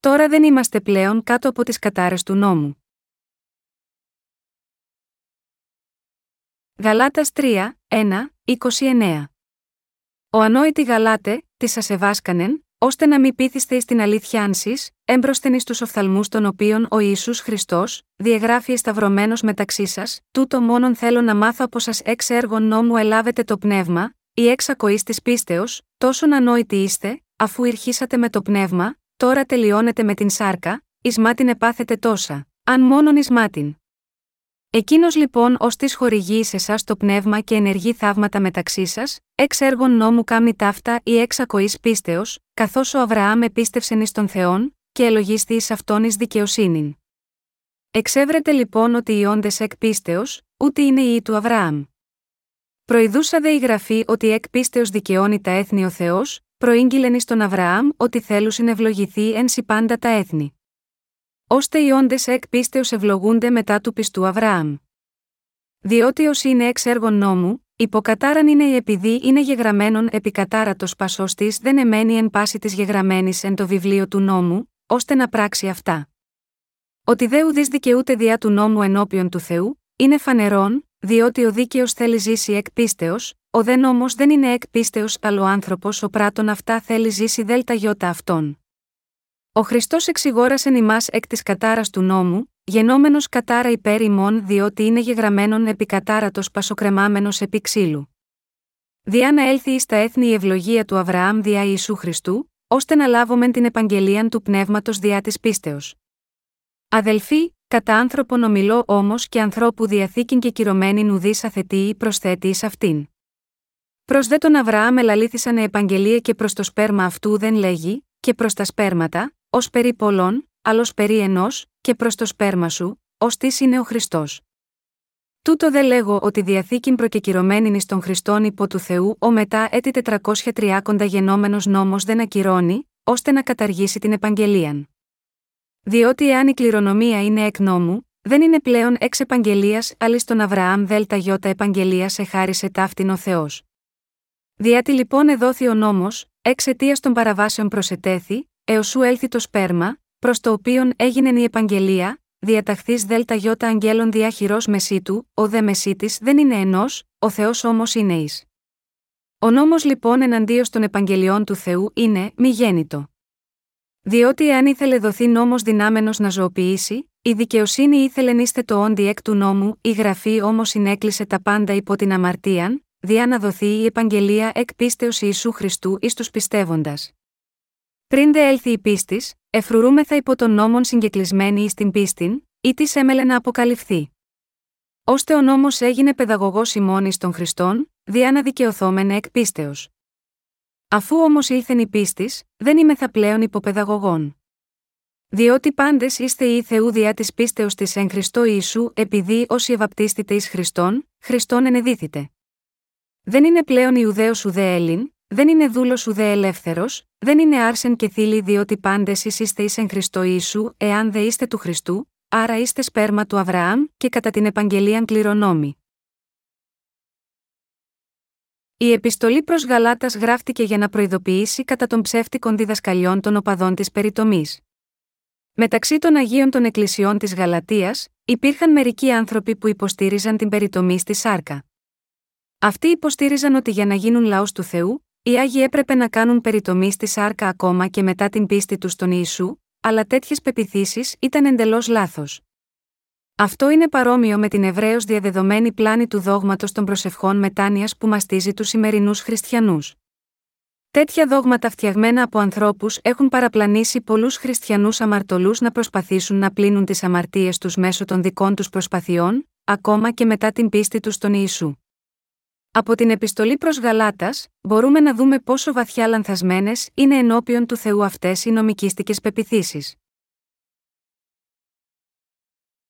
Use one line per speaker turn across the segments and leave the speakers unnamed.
τώρα δεν είμαστε πλέον κάτω από τις κατάρες του νόμου. Γαλάτας 3, 1, 29 Ο ανόητη Γαλάτε, τη σα ευάσκανεν, ώστε να μην πείθεστε στην αλήθεια άνση, έμπροσθεν εις τους οφθαλμούς των οποίων ο Ιησούς Χριστός, διαγράφει σταυρωμένο μεταξύ σας, τούτο μόνον θέλω να μάθω από σας έξ έργων νόμου ελάβετε το πνεύμα, ή έξ ακοή της πίστεως, τόσον ανόητοι είστε, αφού ηρχίσατε με το πνεύμα, τώρα τελειώνετε με την σάρκα, εις μάτιν επάθετε τόσα, αν μόνον εις μάτιν. Εκείνος λοιπόν ως της χορηγεί σε εσάς το πνεύμα και ενεργεί θαύματα μεταξύ σας, εξ έργων νόμου κάμνη ταύτα ή εξ ακοής πίστεως, καθώς ο Αβραάμ επίστευσεν εις τον Θεόν, και ελογίστη εις αυτόν εις δικαιοσύνην. Εξέβρεται λοιπόν ότι οι όντες εκ πίστεως, ούτε είναι οι του Αβραάμ. Προειδούσα δε η γραφή ότι εκ πίστεως δικαιώνει τα έθνη ο Θεός, προήγγειλεν εις τον Αβραάμ ότι θέλουν ευλογηθεί εν πάντα τα έθνη ώστε οι όντες εκ πίστεως ευλογούνται μετά του πιστού Αβραάμ. Διότι όσοι είναι εξ έργων νόμου, υποκατάραν είναι η επειδή είναι γεγραμμένον επί κατάρατος πασός της δεν εμένει εν πάση της γεγραμμένης εν το βιβλίο του νόμου, ώστε να πράξει αυτά. Ότι δε ουδή δικαιούται διά του νόμου ενώπιον του Θεού, είναι φανερόν, διότι ο δίκαιος θέλει ζήσει εκ πίστεως, ο δε νόμο δεν είναι εκ πίστεω, αλλά ο άνθρωπος ο πράτων αυτά θέλει ζήσει δέλτα γιώτα αυτών. Ο Χριστός εξηγόρασε ημάς εκ της κατάρας του νόμου, γενόμενος κατάρα υπέρ ημών διότι είναι γεγραμμένον επί κατάρατος πασοκρεμάμενος επί ξύλου. Διά να έλθει εις τα έθνη η ευλογία του Αβραάμ διά Ιησού Χριστού, ώστε να λάβουμε την επαγγελία του πνεύματος διά της πίστεως. Αδελφοί, κατά άνθρωπον ομιλώ όμως και ανθρώπου διαθήκην και κυρωμένη νουδή αθετή προσθέτει εις αυτήν. Προς δε τον Αβραάμ ελαλήθησαν επαγγελία και προς το σπέρμα αυτού δεν λέγει, και προς τα σπέρματα, ως περί πολλών, άλλο περί ενός, και προς το σπέρμα σου, ως τι είναι ο Χριστός. Τούτο δε λέγω ότι διαθήκην προκεκυρωμένη ει τον Χριστόν υπό του Θεού, ο μετά έτη 430 γενόμενος νόμος δεν ακυρώνει, ώστε να καταργήσει την επαγγελίαν. Διότι εάν η κληρονομία είναι εκ νόμου, δεν είναι πλέον εξ επαγγελίας, αλλά στον Αβραάμ δέλτα γιώτα επαγγελίας σε χάρισε ταύτην ο Θεός. Διάτι λοιπόν εδόθη ο νόμος, εξαιτία των παραβάσεων προσετέθη, έως σου έλθει το σπέρμα, προς το οποίον έγινε η επαγγελία, διαταχθείς ΔΕΛΤΑ γιώτα αγγέλων διάχυρο μεσίτου, ο δε μεσίτη δεν είναι ενός, ο Θεός όμως είναι εις. Ο νόμος λοιπόν εναντίον των επαγγελιών του Θεού είναι μη γέννητο. Διότι εάν ήθελε δοθεί νόμος δυνάμενος να ζωοποιήσει, η δικαιοσύνη ήθελε είστε το όντι εκ του νόμου, η γραφή όμως συνέκλεισε τα πάντα υπό την αμαρτίαν, διά να δοθεί η επαγγελία εκ πίστεως Ιησού Χριστού εις τους πιστεύοντας. Πριν δε έλθει η πίστης, εφρουρούμεθα υπό τον νόμον συγκεκλεισμένη εις την πίστην, ή της έμελε να αποκαλυφθεί. Ώστε ο νόμος έγινε παιδαγωγός ημών εις των Χριστών, διά να δικαιωθόμεν εκ πίστεως. Αφού όμως ήλθεν η πίστης, δεν είμαι θα πλέον υποπαιδαγωγών. Διότι πάντες είστε οι Θεού διά της πίστεως της εν Χριστώ Ιησού, επειδή όσοι ευαπτίστητε εις Χριστόν, Χριστόν ενεδίθητε. Δεν είναι πλέον Ιουδαίος ουδέ Έλλην, δεν είναι δούλος ουδέ ελεύθερος, δεν είναι άρσεν και θύλη διότι πάντε εσείς είστε εις εν Χριστό Ιησού, εάν δε είστε του Χριστού, άρα είστε σπέρμα του Αβραάμ και κατά την επαγγελίαν κληρονόμη. Η επιστολή προς Γαλάτας γράφτηκε για να προειδοποιήσει κατά των ψεύτικων διδασκαλιών των οπαδών της περιτομής. Μεταξύ των Αγίων των Εκκλησιών της Γαλατεία, υπήρχαν μερικοί άνθρωποι που υποστήριζαν την περιτομή στη Σάρκα. Αυτοί υποστήριζαν ότι για να γίνουν λαός του Θεού, οι Άγιοι έπρεπε να κάνουν περιτομή στη σάρκα ακόμα και μετά την πίστη τους στον Ιησού, αλλά τέτοιες πεπιθήσεις ήταν εντελώς λάθος. Αυτό είναι παρόμοιο με την ευρέω διαδεδομένη πλάνη του δόγματος των προσευχών μετάνοιας που μαστίζει τους σημερινούς χριστιανούς. Τέτοια δόγματα φτιαγμένα από ανθρώπους έχουν παραπλανήσει πολλούς χριστιανούς αμαρτωλούς να προσπαθήσουν να πλύνουν τις αμαρτίες τους μέσω των δικών τους προσπαθειών, ακόμα και μετά την πίστη τους στον Ιησού. Από την επιστολή προς Γαλάτας, μπορούμε να δούμε πόσο βαθιά λανθασμένες είναι ενώπιον του Θεού αυτές οι νομικίστικες πεπιθήσεις.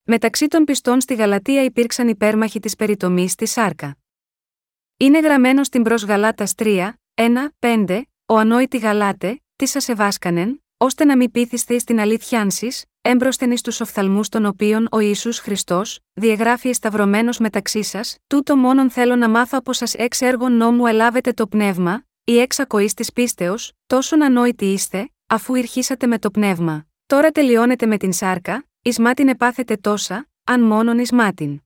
Μεταξύ των πιστών στη Γαλατεία υπήρξαν υπέρμαχοι της περιτομής στη Σάρκα. Είναι γραμμένο στην προς Γαλάτας 3, 1, 5, ο ανόητη Γαλάτε, τι σας ευάσκανεν, ώστε να μην πείθεστε στην αλήθεια άνσης, έμπροσθεν εις τους οφθαλμούς των οποίων ο Ιησούς Χριστός, διαγράφει εσταυρωμένος μεταξύ σας, τούτο μόνον θέλω να μάθω από σας έξ έργων νόμου ελάβετε το πνεύμα, ή έξ ακοής της πίστεως, τόσον ανόητοι είστε, αφού ηρχίσατε με το πνεύμα, τώρα τελειώνεται με την σάρκα, εις μάτιν επάθετε τόσα, αν μόνον εις μάτιν.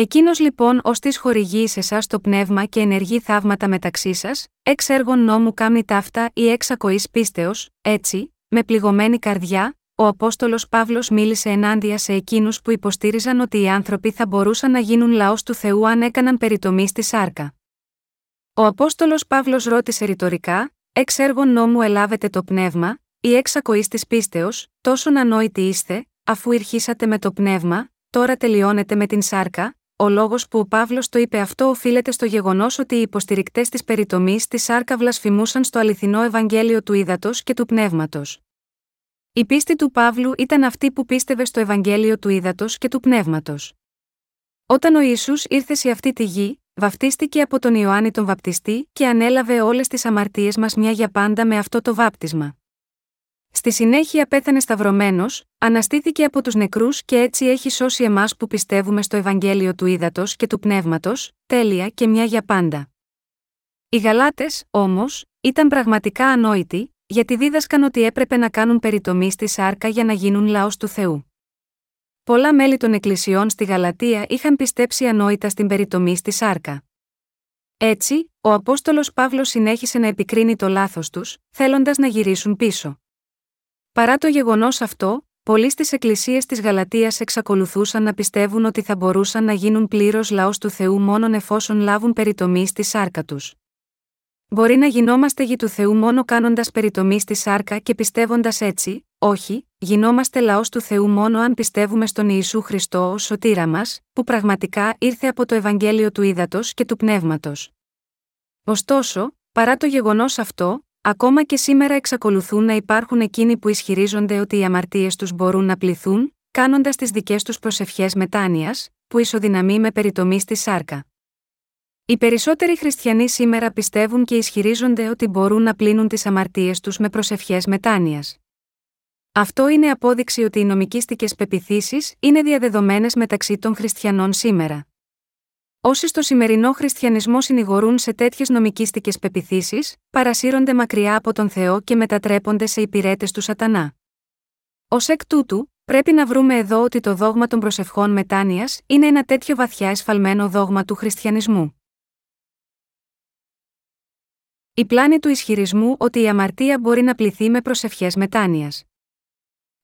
Εκείνος λοιπόν ως τη χορηγεί σε εσάς το πνεύμα και ενεργεί θαύματα μεταξύ σας, εξ έργων νόμου κάμνη ταύτα ή εξ ακοής πίστεως, έτσι, με πληγωμένη καρδιά, ο Απόστολος Παύλος μίλησε ενάντια σε εκείνους που υποστήριζαν ότι οι άνθρωποι θα μπορούσαν να γίνουν λαός του Θεού αν έκαναν περιτομή στη σάρκα. Ο Απόστολος Παύλος ρώτησε ρητορικά, εξ έργων νόμου ελάβετε το πνεύμα, ή εξ ακοής της πίστεως, τόσον ανόητοι είστε, αφού ηρχήσατε με το πνεύμα, τώρα τελειώνετε με την σάρκα, ο λόγος που ο Παύλος το είπε αυτό οφείλεται στο γεγονός ότι οι υποστηρικτές της περιτομής της Σάρκα βλασφημούσαν στο αληθινό Ευαγγέλιο του Ήδατος και του Πνεύματος. Η πίστη του Παύλου ήταν αυτή που πίστευε στο Ευαγγέλιο του Ήδατος και του Πνεύματος. Όταν ο Ισού ήρθε σε αυτή τη γη, βαπτίστηκε από τον Ιωάννη τον Βαπτιστή και ανέλαβε όλες τις αμαρτίες μας μια για πάντα με αυτό το βάπτισμα. Στη συνέχεια πέθανε σταυρωμένος, αναστήθηκε από τους νεκρούς και έτσι έχει σώσει εμάς που πιστεύουμε στο Ευαγγέλιο του Ήδατος και του Πνεύματος, τέλεια και μια για πάντα. Οι Γαλάτες, όμως, ήταν πραγματικά ανόητοι, γιατί δίδασκαν ότι έπρεπε να κάνουν περιτομή στη σάρκα για να γίνουν λαός του Θεού. Πολλά μέλη των εκκλησιών στη Γαλατεία είχαν πιστέψει ανόητα στην περιτομή στη σάρκα. Έτσι, ο Απόστολος Παύλος συνέχισε να επικρίνει το λάθος τους, θέλοντας να γυρίσουν πίσω. Παρά το γεγονός αυτό, πολλοί στις εκκλησίες της Γαλατείας εξακολουθούσαν να πιστεύουν ότι θα μπορούσαν να γίνουν πλήρως λαός του Θεού μόνον εφόσον λάβουν περιτομή στη σάρκα τους. Μπορεί να γινόμαστε γη του Θεού μόνο κάνοντας περιτομή στη σάρκα και πιστεύοντας έτσι, όχι, γινόμαστε λαός του Θεού μόνο αν πιστεύουμε στον Ιησού Χριστό ως σωτήρα μας, που πραγματικά ήρθε από το Ευαγγέλιο του Ήδατος και του Πνεύματος. Ωστόσο, παρά το γεγονός αυτό, Ακόμα και σήμερα εξακολουθούν να υπάρχουν εκείνοι που ισχυρίζονται ότι οι αμαρτίες τους μπορούν να πληθούν, κάνοντας τις δικές τους προσευχές μετάνοιας, που ισοδυναμεί με περιτομή στη σάρκα. Οι περισσότεροι χριστιανοί σήμερα πιστεύουν και ισχυρίζονται ότι μπορούν να πλύνουν τις αμαρτίες τους με προσευχές μετάνοιας. Αυτό είναι απόδειξη ότι οι νομικίστικε πεπιθήσεις είναι διαδεδομένες μεταξύ των χριστιανών σήμερα. Όσοι στο σημερινό χριστιανισμό συνηγορούν σε τέτοιες νομικίστικε πεπιθήσεις, παρασύρονται μακριά από τον Θεό και μετατρέπονται σε υπηρέτες του Σατανά. Ω εκ τούτου, πρέπει να βρούμε εδώ ότι το δόγμα των προσευχών μετάνοιας είναι ένα τέτοιο βαθιά εσφαλμένο δόγμα του χριστιανισμού. Η πλάνη του ισχυρισμού ότι η αμαρτία μπορεί να πληθεί με προσευχές μετάνοιας.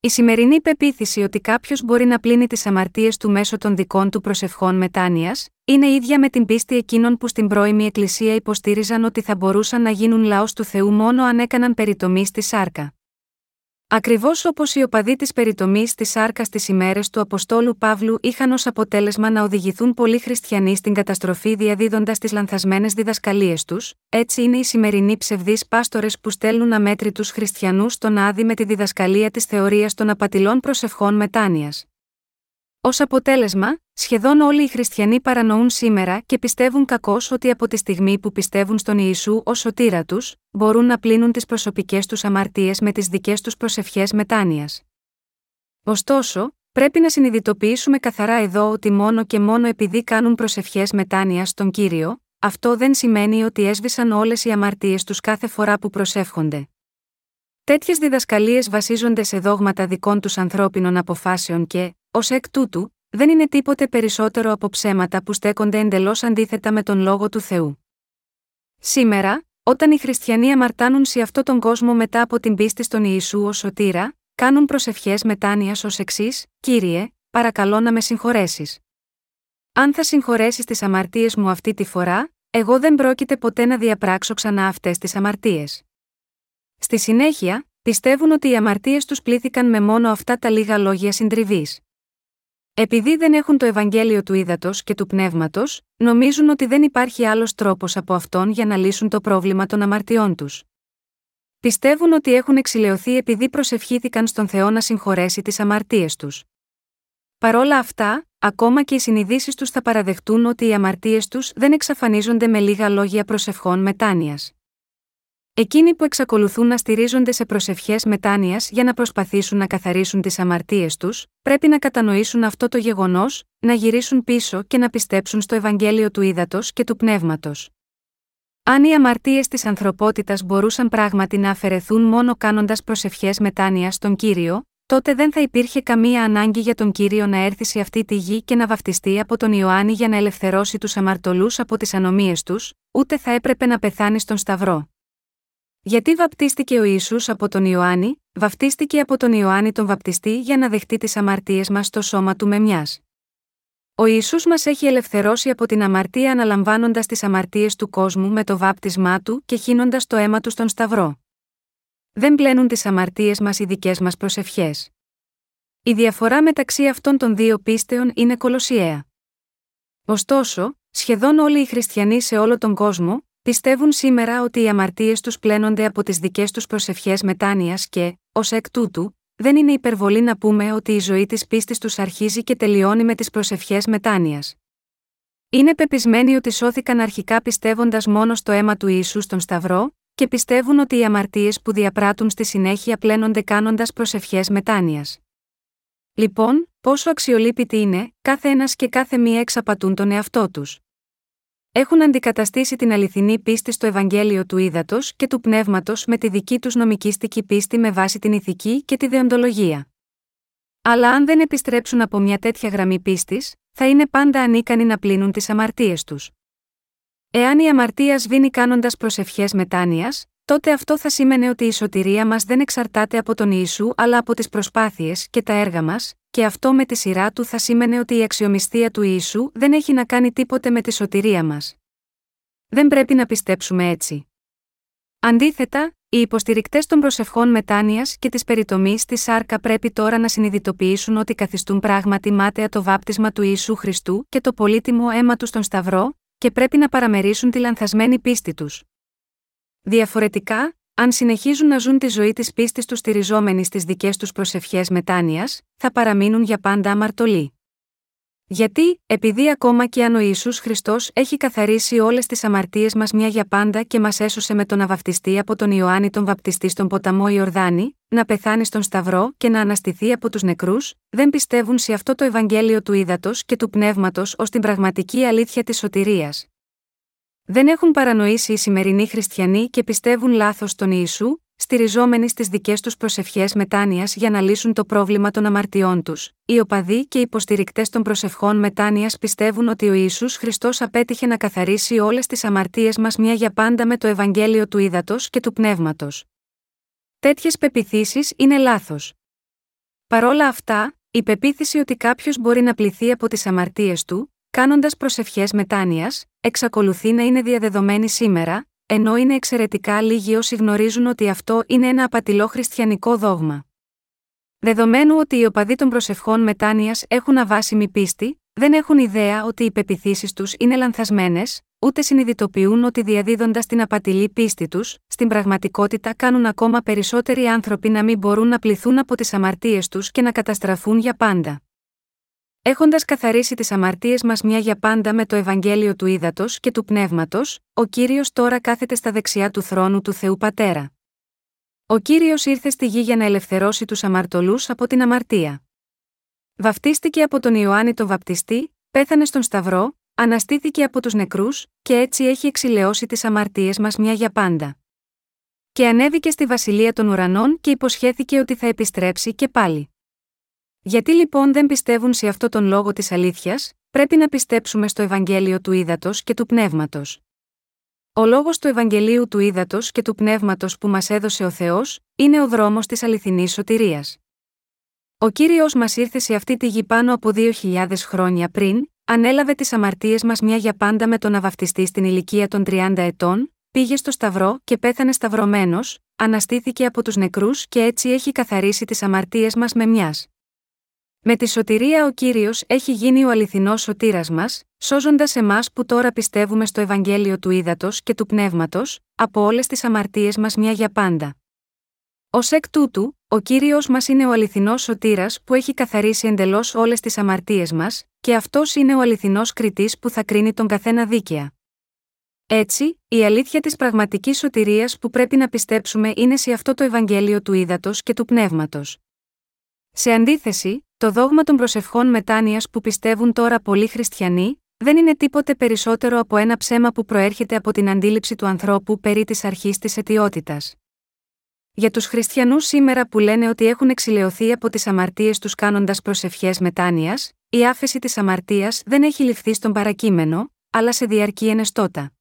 Η σημερινή πεποίθηση ότι κάποιος μπορεί να πλύνει τις αμαρτίες του μέσω των δικών του προσευχών μετάνοιας, είναι ίδια με την πίστη εκείνων που στην πρώιμη Εκκλησία υποστήριζαν ότι θα μπορούσαν να γίνουν λαός του Θεού μόνο αν έκαναν περιτομή στη σάρκα. Ακριβώς όπως οι οπαδοί της περιτομής στη σάρκας στι ημέρες του Αποστόλου Παύλου είχαν ως αποτέλεσμα να οδηγηθούν πολλοί χριστιανοί στην καταστροφή διαδίδοντας τις λανθασμένες διδασκαλίες τους, έτσι είναι οι σημερινοί ψευδείς πάστορες που στέλνουν αμέτρητους χριστιανούς στον άδει με τη διδασκαλία της θεωρίας των απατηλών προσευχών μετάνοιας. Ω αποτέλεσμα, σχεδόν όλοι οι χριστιανοί παρανοούν σήμερα και πιστεύουν κακώς ότι από τη στιγμή που πιστεύουν στον Ιησού ως σωτήρα τους, μπορούν να πλύνουν τις προσωπικές τους αμαρτίες με τις δικές τους προσευχές μετάνοιας. Ωστόσο, πρέπει να συνειδητοποιήσουμε καθαρά εδώ ότι μόνο και μόνο επειδή κάνουν προσευχές μετάνοιας στον κύριο, αυτό δεν σημαίνει ότι έσβησαν όλες οι αμαρτίες τους κάθε φορά που προσεύχονται. Τέτοιες διδασκαλίες βασίζονται σε δόγματα δικών τους ανθρώπινων αποφάσεων και, ως εκ τούτου, δεν είναι τίποτε περισσότερο από ψέματα που στέκονται εντελώς αντίθετα με τον λόγο του Θεού. Σήμερα, όταν οι χριστιανοί αμαρτάνουν σε αυτόν τον κόσμο μετά από την πίστη στον Ιησού ως σωτήρα, κάνουν προσευχές μετάνοια ως εξής: Κύριε, παρακαλώ να με συγχωρέσεις. Αν θα συγχωρέσεις τις αμαρτίες μου αυτή τη φορά, εγώ δεν πρόκειται ποτέ να διαπράξω ξανά αυτές τις αμαρτίες. Στη συνέχεια, πιστεύουν ότι οι αμαρτίες τους πλήθηκαν με μόνο αυτά τα λίγα λόγια συντριβής. Επειδή δεν έχουν το Ευαγγέλιο του ύδατο και του πνεύματος, νομίζουν ότι δεν υπάρχει άλλος τρόπος από αυτόν για να λύσουν το πρόβλημα των αμαρτιών τους. Πιστεύουν ότι έχουν εξηλαιωθεί επειδή προσευχήθηκαν στον Θεό να συγχωρέσει τις αμαρτίες τους. Παρόλα αυτά, ακόμα και οι συνειδήσεις τους θα παραδεχτούν ότι οι αμαρτίες τους δεν εξαφανίζονται με λίγα λόγια προσευχών μετάνοιας. Εκείνοι που εξακολουθούν να στηρίζονται σε προσευχές μετάνοιας για να προσπαθήσουν να καθαρίσουν τις αμαρτίες τους, πρέπει να κατανοήσουν αυτό το γεγονός, να γυρίσουν πίσω και να πιστέψουν στο Ευαγγέλιο του Ήδατος και του Πνεύματος. Αν οι αμαρτίες της ανθρωπότητας μπορούσαν πράγματι να αφαιρεθούν μόνο κάνοντας προσευχές μετάνοιας στον κύριο, τότε δεν θα υπήρχε καμία ανάγκη για τον κύριο να έρθει σε αυτή τη γη και να βαφτιστεί από τον Ιωάννη για να ελευθερώσει τους αμαρτωλούς από τις ανομίες τους, ούτε θα έπρεπε να πεθάνει στον Σταυρό. Γιατί βαπτίστηκε ο Ισού από τον Ιωάννη, βαπτίστηκε από τον Ιωάννη τον βαπτιστή για να δεχτεί τις αμαρτίες μας στο σώμα του με μιας. Ο Ισού μας έχει ελευθερώσει από την αμαρτία αναλαμβάνοντας τις αμαρτίες του κόσμου με το βάπτισμά του και χύνοντας το αίμα του στον Σταυρό. Δεν πλένουν τις αμαρτίες μας οι δικές μας προσευχές. Η διαφορά μεταξύ αυτών των δύο πίστεων είναι κολοσιαία. Ωστόσο, σχεδόν όλοι οι χριστιανοί σε όλο τον κόσμο, πιστεύουν σήμερα ότι οι αμαρτίες τους πλένονται από τις δικές τους προσευχές μετάνοιας και, ως εκ τούτου, δεν είναι υπερβολή να πούμε ότι η ζωή της πίστης τους αρχίζει και τελειώνει με τις προσευχές μετάνοιας. Είναι πεπισμένοι ότι σώθηκαν αρχικά πιστεύοντας μόνο στο αίμα του Ιησού στον Σταυρό, και πιστεύουν ότι οι αμαρτίες που διαπράττουν στη συνέχεια πλένονται κάνοντας προσευχές μετάνοιας. Λοιπόν, πόσο αξιολύπητοι είναι, κάθε ένας και κάθε μία εξαπατούν τον εαυτό τους. Έχουν αντικαταστήσει την αληθινή πίστη στο Ευαγγέλιο του Ήδατος και του Πνεύματος με τη δική τους νομικήστικη πίστη με βάση την ηθική και τη δεοντολογία. Αλλά αν δεν επιστρέψουν από μια τέτοια γραμμή πίστης, θα είναι πάντα ανίκανοι να πλύνουν τις αμαρτίες τους. Εάν η αμαρτία σβήνει κάνοντας προσευχές μετάνοιας, τότε αυτό θα σήμαινε ότι η σωτηρία μας δεν εξαρτάται από τον Ιησού αλλά από τις προσπάθειες και τα έργα μας, και αυτό με τη σειρά του θα σήμαινε ότι η αξιομιστία του Ιησού δεν έχει να κάνει τίποτε με τη σωτηρία μας. Δεν πρέπει να πιστέψουμε έτσι. Αντίθετα, οι υποστηρικτές των προσευχών μετάνοιας και της περιτομής τη σάρκα πρέπει τώρα να συνειδητοποιήσουν ότι καθιστούν πράγματι μάταια το βάπτισμα του Ιησού Χριστού και το πολύτιμο αίμα του στον Σταυρό, και πρέπει να παραμερίσουν τη λανθασμένη πίστη τους. Διαφορετικά, αν συνεχίζουν να ζουν τη ζωή της πίστης τους στηριζόμενοι στις δικές τους προσευχές μετάνοιας, θα παραμείνουν για πάντα αμαρτωλοί. Γιατί, επειδή ακόμα και αν ο Ισού Χριστός έχει καθαρίσει όλες τις αμαρτίες μας μια για πάντα και μας έσωσε με τον αβαπτιστή από τον Ιωάννη τον Βαπτιστή στον ποταμό Ιορδάνη, να πεθάνει στον Σταυρό και να αναστηθεί από τους νεκρούς, δεν πιστεύουν σε αυτό το Ευαγγέλιο του ύδατο και του πνεύματος ως την πραγματική αλήθεια της σωτηρίας. Δεν έχουν παρανοήσει οι σημερινοί χριστιανοί και πιστεύουν λάθος τον Ιησού, στηριζόμενοι στις δικές τους προσευχές μετάνοιας για να λύσουν το πρόβλημα των αμαρτιών τους. Οι οπαδοί και οι υποστηρικτές των προσευχών μετάνοιας πιστεύουν ότι ο Ισού Χριστός απέτυχε να καθαρίσει όλες τις αμαρτίες μας μια για πάντα με το Ευαγγέλιο του ύδατο και του πνεύματος. Τέτοιες πεπιθήσεις είναι λάθος. Παρόλα αυτά, η πεποίθηση ότι κάποιος μπορεί να πληθεί από τις αμαρτίες του, κάνοντας προσευχές μετάνοιας, εξακολουθεί να είναι διαδεδομένη σήμερα, ενώ είναι εξαιρετικά λίγοι όσοι γνωρίζουν ότι αυτό είναι ένα απατηλό χριστιανικό δόγμα. Δεδομένου ότι οι οπαδοί των προσευχών μετάνοιας έχουν αβάσιμη πίστη, δεν έχουν ιδέα ότι οι πεπιθήσεις τους είναι λανθασμένες, ούτε συνειδητοποιούν ότι διαδίδοντας την απατηλή πίστη τους, στην πραγματικότητα κάνουν ακόμα περισσότεροι άνθρωποι να μην μπορούν να πληθούν από τις αμαρτίες τους και να καταστραφούν για πάντα. Έχοντας καθαρίσει τις αμαρτίες μας μια για πάντα με το Ευαγγέλιο του Ήδατος και του Πνεύματος, ο κύριος τώρα κάθεται στα δεξιά του θρόνου του Θεού Πατέρα. Ο κύριος ήρθε στη γη για να ελευθερώσει τους αμαρτωλούς από την αμαρτία. Βαφτίστηκε από τον Ιωάννη τον Βαπτιστή, πέθανε στον Σταυρό, αναστήθηκε από τους νεκρούς, και έτσι έχει εξηλαιώσει τις αμαρτίες μας μια για πάντα. Και ανέβηκε στη βασιλεία των ουρανών και υποσχέθηκε ότι θα επιστρέψει και πάλι. Γιατί λοιπόν δεν πιστεύουν σε αυτό τον λόγο της αλήθειας, πρέπει να πιστέψουμε στο Ευαγγέλιο του Ήδατος και του Πνεύματος. Ο λόγος του Ευαγγελίου του Ήδατος και του Πνεύματος που μας έδωσε ο Θεός, είναι ο δρόμος της αληθινής σωτηρίας. Ο κύριος μας ήρθε σε αυτή τη γη πάνω από 2.000 χρόνια πριν, ανέλαβε τις αμαρτίες μας μια για πάντα με τον αβαυτιστή στην ηλικία των 30 ετών, πήγε στο Σταυρό και πέθανε σταυρωμένος, αναστήθηκε από τους νεκρούς και έτσι έχει καθαρίσει τις αμαρτίες μας με μιας. Με τη σωτηρία ο κύριος έχει γίνει ο αληθινός σωτήρας μας, σώζοντας εμάς που τώρα πιστεύουμε στο Ευαγγέλιο του Ήδατος και του Πνεύματος, από όλες τις αμαρτίες μας μια για πάντα. Ω εκ τούτου, ο κύριος μας είναι ο αληθινός σωτήρας που έχει καθαρίσει εντελώς όλες τις αμαρτίες μας, και αυτός είναι ο αληθινός κριτής που θα κρίνει τον καθένα δίκαια. Έτσι, η αλήθεια της πραγματικής σωτηρίας που πρέπει να πιστέψουμε είναι σε αυτό το Ευαγγέλιο του Ήδατος και του Πνεύματος. Σε αντίθεση, το δόγμα των προσευχών μετάνοιας που πιστεύουν τώρα πολλοί χριστιανοί, δεν είναι τίποτε περισσότερο από ένα ψέμα που προέρχεται από την αντίληψη του ανθρώπου περί της αρχής της αιτιότητας. Για τους χριστιανούς σήμερα που λένε ότι έχουν εξηλαιωθεί από τις αμαρτίες τους κάνοντας προσευχές μετάνοιας, η άφεση της αμαρτίας δεν έχει ληφθεί στον παρακείμενο, αλλά σε διαρκή ενεστώτα.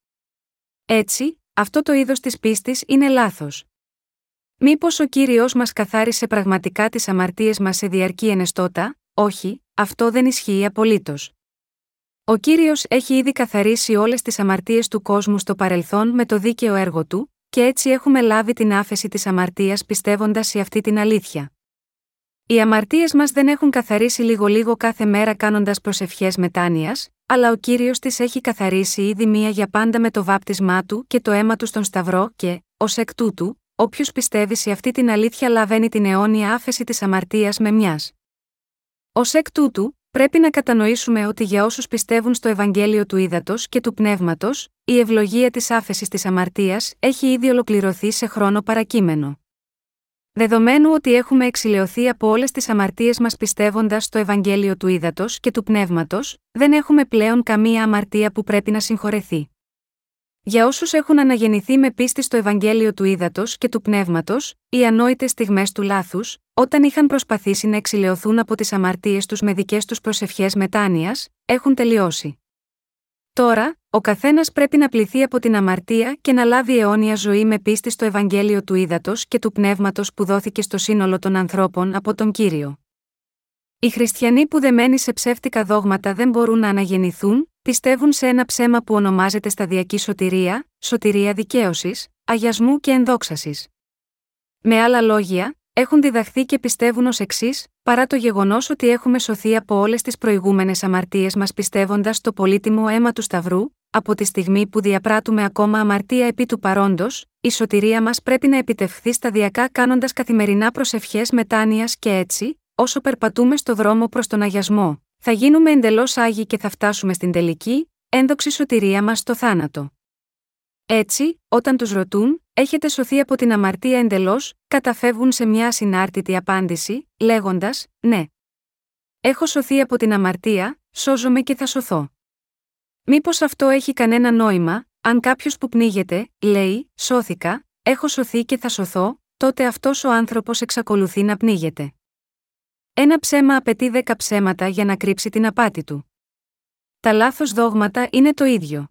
Έτσι, αυτό το είδος της πίστης είναι λάθος. Μήπως ο κύριος μας καθάρισε πραγματικά τις αμαρτίες μας σε διαρκή ενεστώτα, όχι, αυτό δεν ισχύει απολύτως. Ο κύριος έχει ήδη καθαρίσει όλες τις αμαρτίες του κόσμου στο παρελθόν με το δίκαιο έργο του, και έτσι έχουμε λάβει την άφεση της αμαρτίας πιστεύοντας σε αυτή την αλήθεια. Οι αμαρτίες μας δεν έχουν καθαρίσει λίγο-λίγο κάθε μέρα κάνοντας προσευχές μετάνοιας, αλλά ο κύριος τις έχει καθαρίσει ήδη μία για πάντα με το βάπτισμά του και το αίμα του στον Σταυρό και, ως εκ τούτου, όποιος πιστεύει σε αυτή την αλήθεια λαβαίνει την αιώνια άφεση της αμαρτίας με μιας. Ω εκ τούτου, πρέπει να κατανοήσουμε ότι για όσους πιστεύουν στο Ευαγγέλιο του Ήδατος και του Πνεύματος, η ευλογία της άφεσης της αμαρτίας έχει ήδη ολοκληρωθεί σε χρόνο παρακείμενο. Δεδομένου ότι έχουμε εξηλαιωθεί από όλες τις αμαρτίες μας πιστεύοντας στο Ευαγγέλιο του Ήδατος και του Πνεύματος, δεν έχουμε πλέον καμία αμαρτία που πρέπει να συγχωρεθεί. Για όσους έχουν αναγεννηθεί με πίστη στο Ευαγγέλιο του Ήδατος και του Πνεύματος, οι ανόητες στιγμές του λάθους, όταν είχαν προσπαθήσει να εξηλαιωθούν από τις αμαρτίες τους με δικές τους προσευχές μετάνοιας, έχουν τελειώσει. Τώρα, ο καθένας πρέπει να πληθεί από την αμαρτία και να λάβει αιώνια ζωή με πίστη στο Ευαγγέλιο του Ήδατος και του Πνεύματος που δόθηκε στο σύνολο των ανθρώπων από τον κύριο. Οι χριστιανοί που δεμένοι σε ψεύτικα δόγματα δεν μπορούν να αναγεννηθούν, πιστεύουν σε ένα ψέμα που ονομάζεται σταδιακή σωτηρία, σωτηρία δικαίωσης, αγιασμού και ενδόξασης. Με άλλα λόγια, έχουν διδαχθεί και πιστεύουν ως εξής, παρά το γεγονός ότι έχουμε σωθεί από όλες τις προηγούμενες αμαρτίες μας πιστεύοντας στο πολύτιμο αίμα του Σταυρού, από τη στιγμή που διαπράττουμε ακόμα αμαρτία επί του παρόντος, η σωτηρία μας πρέπει να επιτευχθεί σταδιακά κάνοντας καθημερινά προσευχές μετάνοια και έτσι, όσο περπατούμε στο δρόμο προς τον αγιασμό, θα γίνουμε εντελώς άγιοι και θα φτάσουμε στην τελική, ένδοξη σωτηρία μας στο θάνατο. Έτσι, όταν τους ρωτούν, έχετε σωθεί από την αμαρτία εντελώς, καταφεύγουν σε μια συνάρτητη απάντηση, λέγοντας, Ναι. Έχω σωθεί από την αμαρτία, σώζομαι και θα σωθώ. Μήπως αυτό έχει κανένα νόημα, αν κάποιος που πνίγεται, λέει, Σώθηκα, έχω σωθεί και θα σωθώ, τότε αυτός ο άνθρωπος εξακολουθεί να πνίγεται. Ένα ψέμα απαιτεί δέκα ψέματα για να κρύψει την απάτη του. Τα λάθος δόγματα είναι το ίδιο.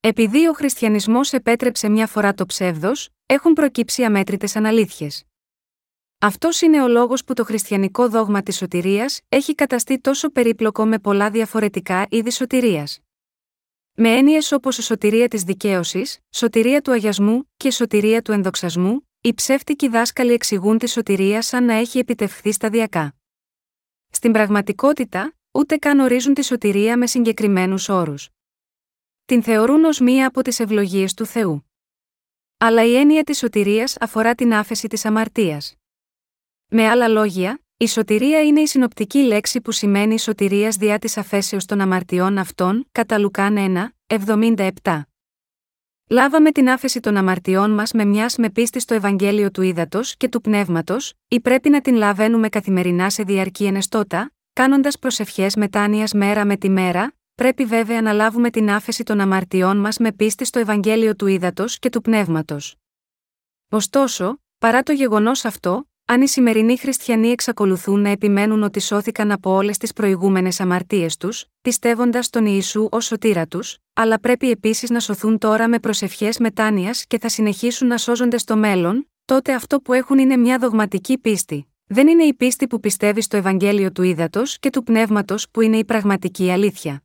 Επειδή ο χριστιανισμός επέτρεψε μια φορά το ψεύδος, έχουν προκύψει αμέτρητες αναλήθειες. Αυτός είναι ο λόγος που το χριστιανικό δόγμα της σωτηρίας έχει καταστεί τόσο περίπλοκο με πολλά διαφορετικά είδη σωτηρίας. Με έννοιες όπως η σωτηρία της δικαίωσης, σωτηρία του αγιασμού και σωτηρία του ενδοξασμού, οι ψεύτικοι δάσκαλοι εξηγούν τη σωτηρία σαν να έχει επιτευχθεί σταδιακά. Στην πραγματικότητα, ούτε καν ορίζουν τη σωτηρία με συγκεκριμένους όρους. Την θεωρούν ως μία από τις ευλογίες του Θεού. Αλλά η έννοια της σωτηρίας αφορά την άφεση της αμαρτίας. Με άλλα λόγια, η σωτηρία είναι η συνοπτική λέξη που σημαίνει σωτηρίας διά της αφέσεως των αμαρτιών αυτών, κατά Λουκάν 1, 77. Λάβαμε την άφεση των αμαρτιών μας με μιας με πίστη στο Ευαγγέλιο του Ήδατος και του Πνεύματος, ή πρέπει να την λαβαίνουμε καθημερινά σε διαρκή ενεστώτα, κάνοντας προσευχές μετάνοιας μέρα με τη μέρα, πρέπει βέβαια να λάβουμε την άφεση των αμαρτιών μας με πίστη στο Ευαγγέλιο του Ήδατος και του Πνεύματος. Ωστόσο, παρά το γεγονός αυτό, αν οι σημερινοί χριστιανοί εξακολουθούν να επιμένουν ότι σώθηκαν από όλες τις προηγούμενες αμαρτίες τους, πιστεύοντας τον Ιησού ως σωτήρα τους, αλλά πρέπει επίσης να σωθούν τώρα με προσευχές μετάνοιας και θα συνεχίσουν να σώζονται στο μέλλον, τότε αυτό που έχουν είναι μια δογματική πίστη. Δεν είναι η πίστη που πιστεύει στο Ευαγγέλιο του Ήδατος και του Πνεύματος που είναι η πραγματική αλήθεια.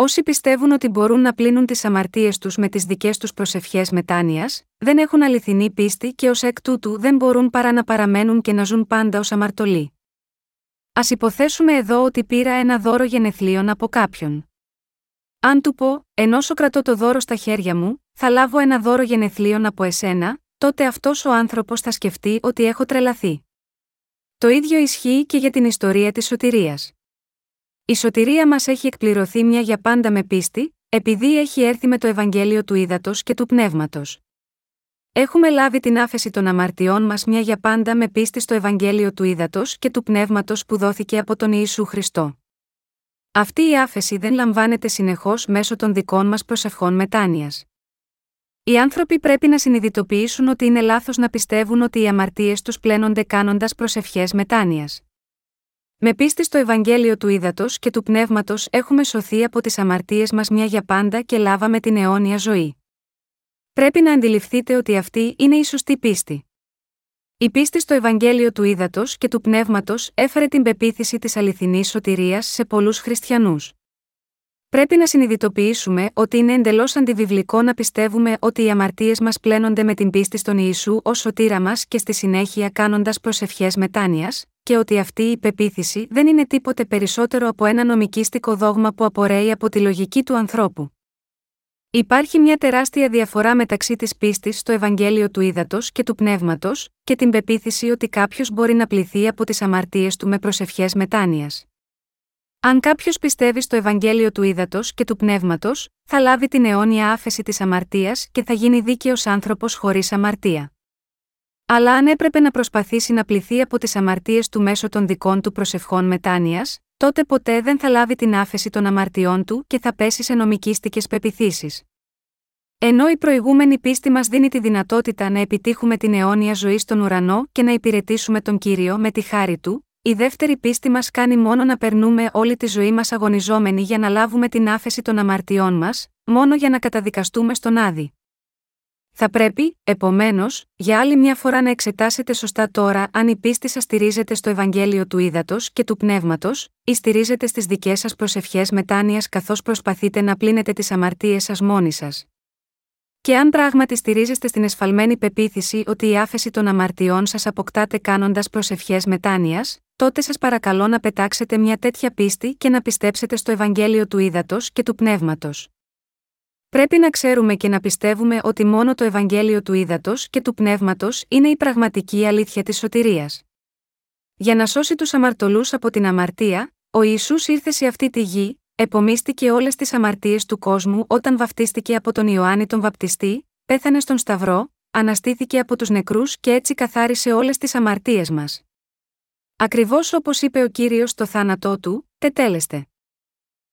Όσοι πιστεύουν ότι μπορούν να πλύνουν τις αμαρτίες τους με τις δικές τους προσευχές μετάνοιας, δεν έχουν αληθινή πίστη και ως εκ τούτου δεν μπορούν παρά να παραμένουν και να ζουν πάντα ως αμαρτωλοί. Α υποθέσουμε εδώ ότι πήρα ένα δώρο γενεθλίων από κάποιον. Αν του πω, ενώ σου κρατώ το δώρο στα χέρια μου, θα λάβω ένα δώρο γενεθλίων από εσένα, τότε αυτός ο άνθρωπος θα σκεφτεί ότι έχω τρελαθεί. Το ίδιο ισχύει και για την ιστορία της σωτηρίας. Η σωτηρία μας έχει εκπληρωθεί μια για πάντα με πίστη, επειδή έχει έρθει με το Ευαγγέλιο του Ήδατος και του Πνεύματος. Έχουμε λάβει την άφεση των αμαρτιών μας μια για πάντα με πίστη στο Ευαγγέλιο του Ήδατος και του Πνεύματος που δόθηκε από τον Ιησού Χριστό. Αυτή η άφεση δεν λαμβάνεται συνεχώς μέσω των δικών μας προσευχών μετάνοιας. Οι άνθρωποι πρέπει να συνειδητοποιήσουν ότι είναι λάθος να πιστεύουν ότι οι αμαρτίες τους πλένονται κάνοντας προσευχές μετάνοιας. Με πίστη στο Ευαγγέλιο του Ήδατος και του Πνεύματος έχουμε σωθεί από τις αμαρτίες μας μια για πάντα και λάβαμε την αιώνια ζωή. Πρέπει να αντιληφθείτε ότι αυτή είναι η σωστή πίστη. Η πίστη στο Ευαγγέλιο του Ήδατος και του Πνεύματος έφερε την πεποίθηση της αληθινής σωτηρίας σε πολλούς χριστιανούς. Πρέπει να συνειδητοποιήσουμε ότι είναι εντελώς αντιβιβλικό να πιστεύουμε ότι οι αμαρτίες μας πλένονται με την πίστη στον Ιησού ως σωτήρα μας και στη συνέχεια κάνοντας προσευχές μετάνοιας, και ότι αυτή η πεποίθηση δεν είναι τίποτε περισσότερο από ένα νομικίστικο δόγμα που απορρέει από τη λογική του ανθρώπου. Υπάρχει μια τεράστια διαφορά μεταξύ της πίστης στο Ευαγγέλιο του Ήδατος και του Πνεύματος, και την πεποίθηση ότι κάποιος μπορεί να πληθεί από τις αμαρτίες του με προσευχές μετάνοιας. Αν κάποιος πιστεύει στο Ευαγγέλιο του Ήδατος και του Πνεύματος, θα λάβει την αιώνια άφεση της αμαρτίας και θα γίνει δίκαιος άνθρωπος χωρίς αμαρτία. Αλλά αν έπρεπε να προσπαθήσει να πληθεί από τις αμαρτίες του μέσω των δικών του προσευχών μετάνοιας, τότε ποτέ δεν θα λάβει την άφεση των αμαρτιών του και θα πέσει σε νομικίστικε πεπιθήσεις. Ενώ η προηγούμενη πίστη μας δίνει τη δυνατότητα να επιτύχουμε την αιώνια ζωή στον ουρανό και να υπηρετήσουμε τον κύριο με τη χάρη του, η δεύτερη πίστη μας κάνει μόνο να περνούμε όλη τη ζωή μας αγωνιζόμενοι για να λάβουμε την άφεση των αμαρτιών μας, μόνο για να καταδικαστούμε στον Άδη. Θα πρέπει, επομένως, για άλλη μια φορά να εξετάσετε σωστά τώρα αν η πίστη σας στηρίζεται στο Ευαγγέλιο του Ήδατος και του Πνεύματος, ή στηρίζεται στις δικές σας προσευχές μετάνοιας καθώς προσπαθείτε να πλύνετε τις αμαρτίες σας μόνοι σας. Και αν πράγματι στηρίζεστε στην εσφαλμένη πεποίθηση ότι η άφεση των αμαρτιών σας αποκτάτε κάνοντας προσευχές μετάνοιας, τότε σας παρακαλώ να πετάξετε μια τέτοια πίστη και να πιστέψετε στο Ευαγγέλιο του Ήδατος και του Πνεύματος. Πρέπει να ξέρουμε και να πιστεύουμε ότι μόνο το Ευαγγέλιο του Ήδατος και του Πνεύματος είναι η πραγματική αλήθεια της σωτηρίας. Για να σώσει τους αμαρτωλούς από την αμαρτία, ο Ιησούς ήρθε σε αυτή τη γη, επομίστηκε όλες τις αμαρτίες του κόσμου όταν βαφτίστηκε από τον Ιωάννη τον Βαπτιστή, πέθανε στον Σταυρό, αναστήθηκε από τους νεκρούς και έτσι καθάρισε όλες τις αμαρτίες μας. Ακριβώς όπως είπε ο κύριος στο θάνατό του, τετέλεστε.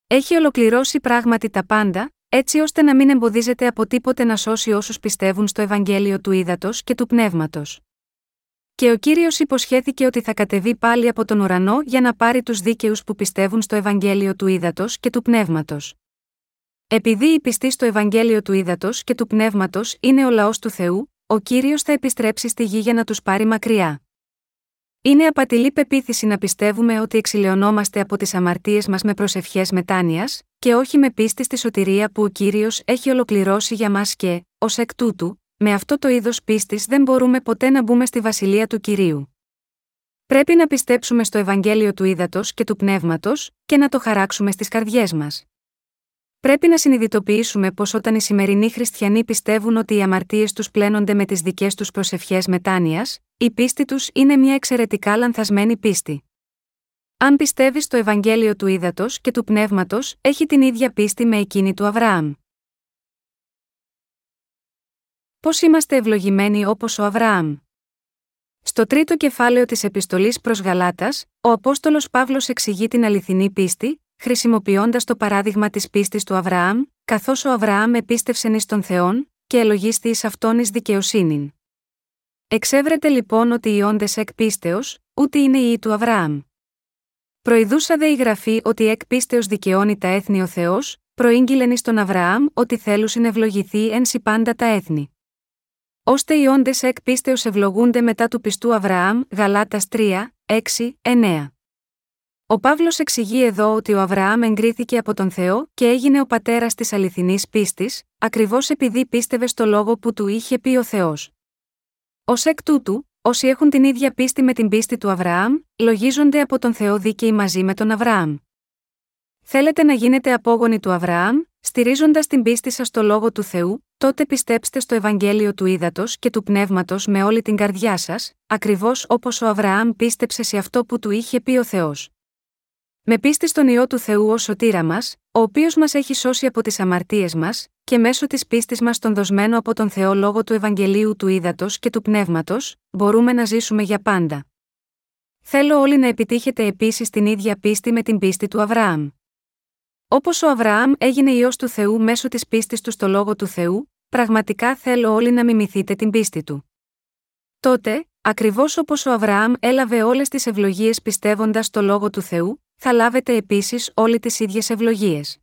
Έχει ολοκληρώσει πράγματι τα πάντα, έτσι ώστε να μην εμποδίζεται από τίποτε να σώσει όσους πιστεύουν στο Ευαγγέλιο του Ήδατος και του Πνεύματος. Και ο κύριος υποσχέθηκε ότι θα κατεβεί πάλι από τον ουρανό για να πάρει τους δίκαιους που πιστεύουν στο Ευαγγέλιο του Ήδατος και του Πνεύματος. Επειδή οι πιστοί στο Ευαγγέλιο του Ήδατος και του Πνεύματος είναι ο λαός του Θεού, ο κύριος θα επιστρέψει στη γη για να τους πάρει μακριά. Είναι απατηλή πεποίθηση να πιστεύουμε ότι εξηλαιωνόμαστε από τις αμαρτίες μας με προσευχές μετάνοιας, και όχι με πίστη στη σωτηρία που ο κύριος έχει ολοκληρώσει για μας και, ως εκ τούτου, με αυτό το είδος πίστης δεν μπορούμε ποτέ να μπούμε στη βασιλεία του κυρίου. Πρέπει να πιστέψουμε στο Ευαγγέλιο του Ήδατος και του Πνεύματος, και να το χαράξουμε στις καρδιές μας. Πρέπει να συνειδητοποιήσουμε πως όταν οι σημερινοί χριστιανοί πιστεύουν ότι οι αμαρτίες τους πλένονται με τις δικές τους προσευχές μετάνοιας, η πίστη τους είναι μια εξαιρετικά λανθασμένη πίστη. Αν πιστεύεις στο Ευαγγέλιο του Ήδατος και του Πνεύματος, έχει την ίδια πίστη με εκείνη του Αβραάμ. Πώς είμαστε ευλογημένοι όπως ο Αβραάμ. Στο τρίτο κεφάλαιο της επιστολής προς Γαλάτας, ο Απόστολος Παύλος εξηγεί την αληθινή πίστη, χρησιμοποιώντας το παράδειγμα της πίστης του Αβραάμ, καθώς ο Αβραάμ επίστευσεν εις τον Θεόν, και ελογίστη εις αυτόν εις δικαιοσύνην. Εξέβρεται λοιπόν ότι οι όντες εκ πίστεως, ούτε είναι οι του Αβραάμ. Προειδούσα δε η γραφή ότι εκ πίστεως δικαιώνει τα έθνη ο Θεός, προήγγειλεν εις τον Αβραάμ ότι θέλουν ευλογηθεί ένση πάντα τα έθνη. Ώστε οι όντες εκ πίστεως ευλογούνται μετά του πιστού Αβραάμ, Γαλάτας 3, 6, 9. Ο Παύλος εξηγεί εδώ ότι ο Αβραάμ εγκρίθηκε από τον Θεό και έγινε ο πατέρας της αληθινής πίστης, ακριβώς επειδή πίστευε στο λόγο που του είχε πει ο Θεός. Ω εκ τούτου, όσοι έχουν την ίδια πίστη με την πίστη του Αβραάμ, λογίζονται από τον Θεό δίκαιοι μαζί με τον Αβραάμ. Θέλετε να γίνετε απόγονοι του Αβραάμ, στηρίζοντας την πίστη σας στο λόγο του Θεού, τότε πιστέψτε στο Ευαγγέλιο του Ήδατος και του Πνεύματος με όλη την καρδιά σας, ακριβώς όπως ο Αβραάμ πίστεψε σε αυτό που του είχε πει ο Θεός. Με πίστη στον ιό του Θεού ως σωτήρα μας, ο οποίος μας έχει σώσει από τις αμαρτίες μας, και μέσω της πίστης μας τον δοσμένο από τον Θεό λόγω του Ευαγγελίου του Ήδατος και του Πνεύματος, μπορούμε να ζήσουμε για πάντα. Θέλω όλοι να επιτύχετε επίσης την ίδια πίστη με την πίστη του Αβραάμ. Όπως ο Αβραάμ έγινε ιό του Θεού μέσω της πίστης του στο λόγο του Θεού, πραγματικά θέλω όλοι να μιμηθείτε την πίστη του. Τότε, ακριβώς όπως ο Αβραάμ έλαβε όλες τις ευλογίες πιστεύοντας στο λόγο του Θεού, θα λάβετε επίσης όλοι τις ίδιες ευλογίες.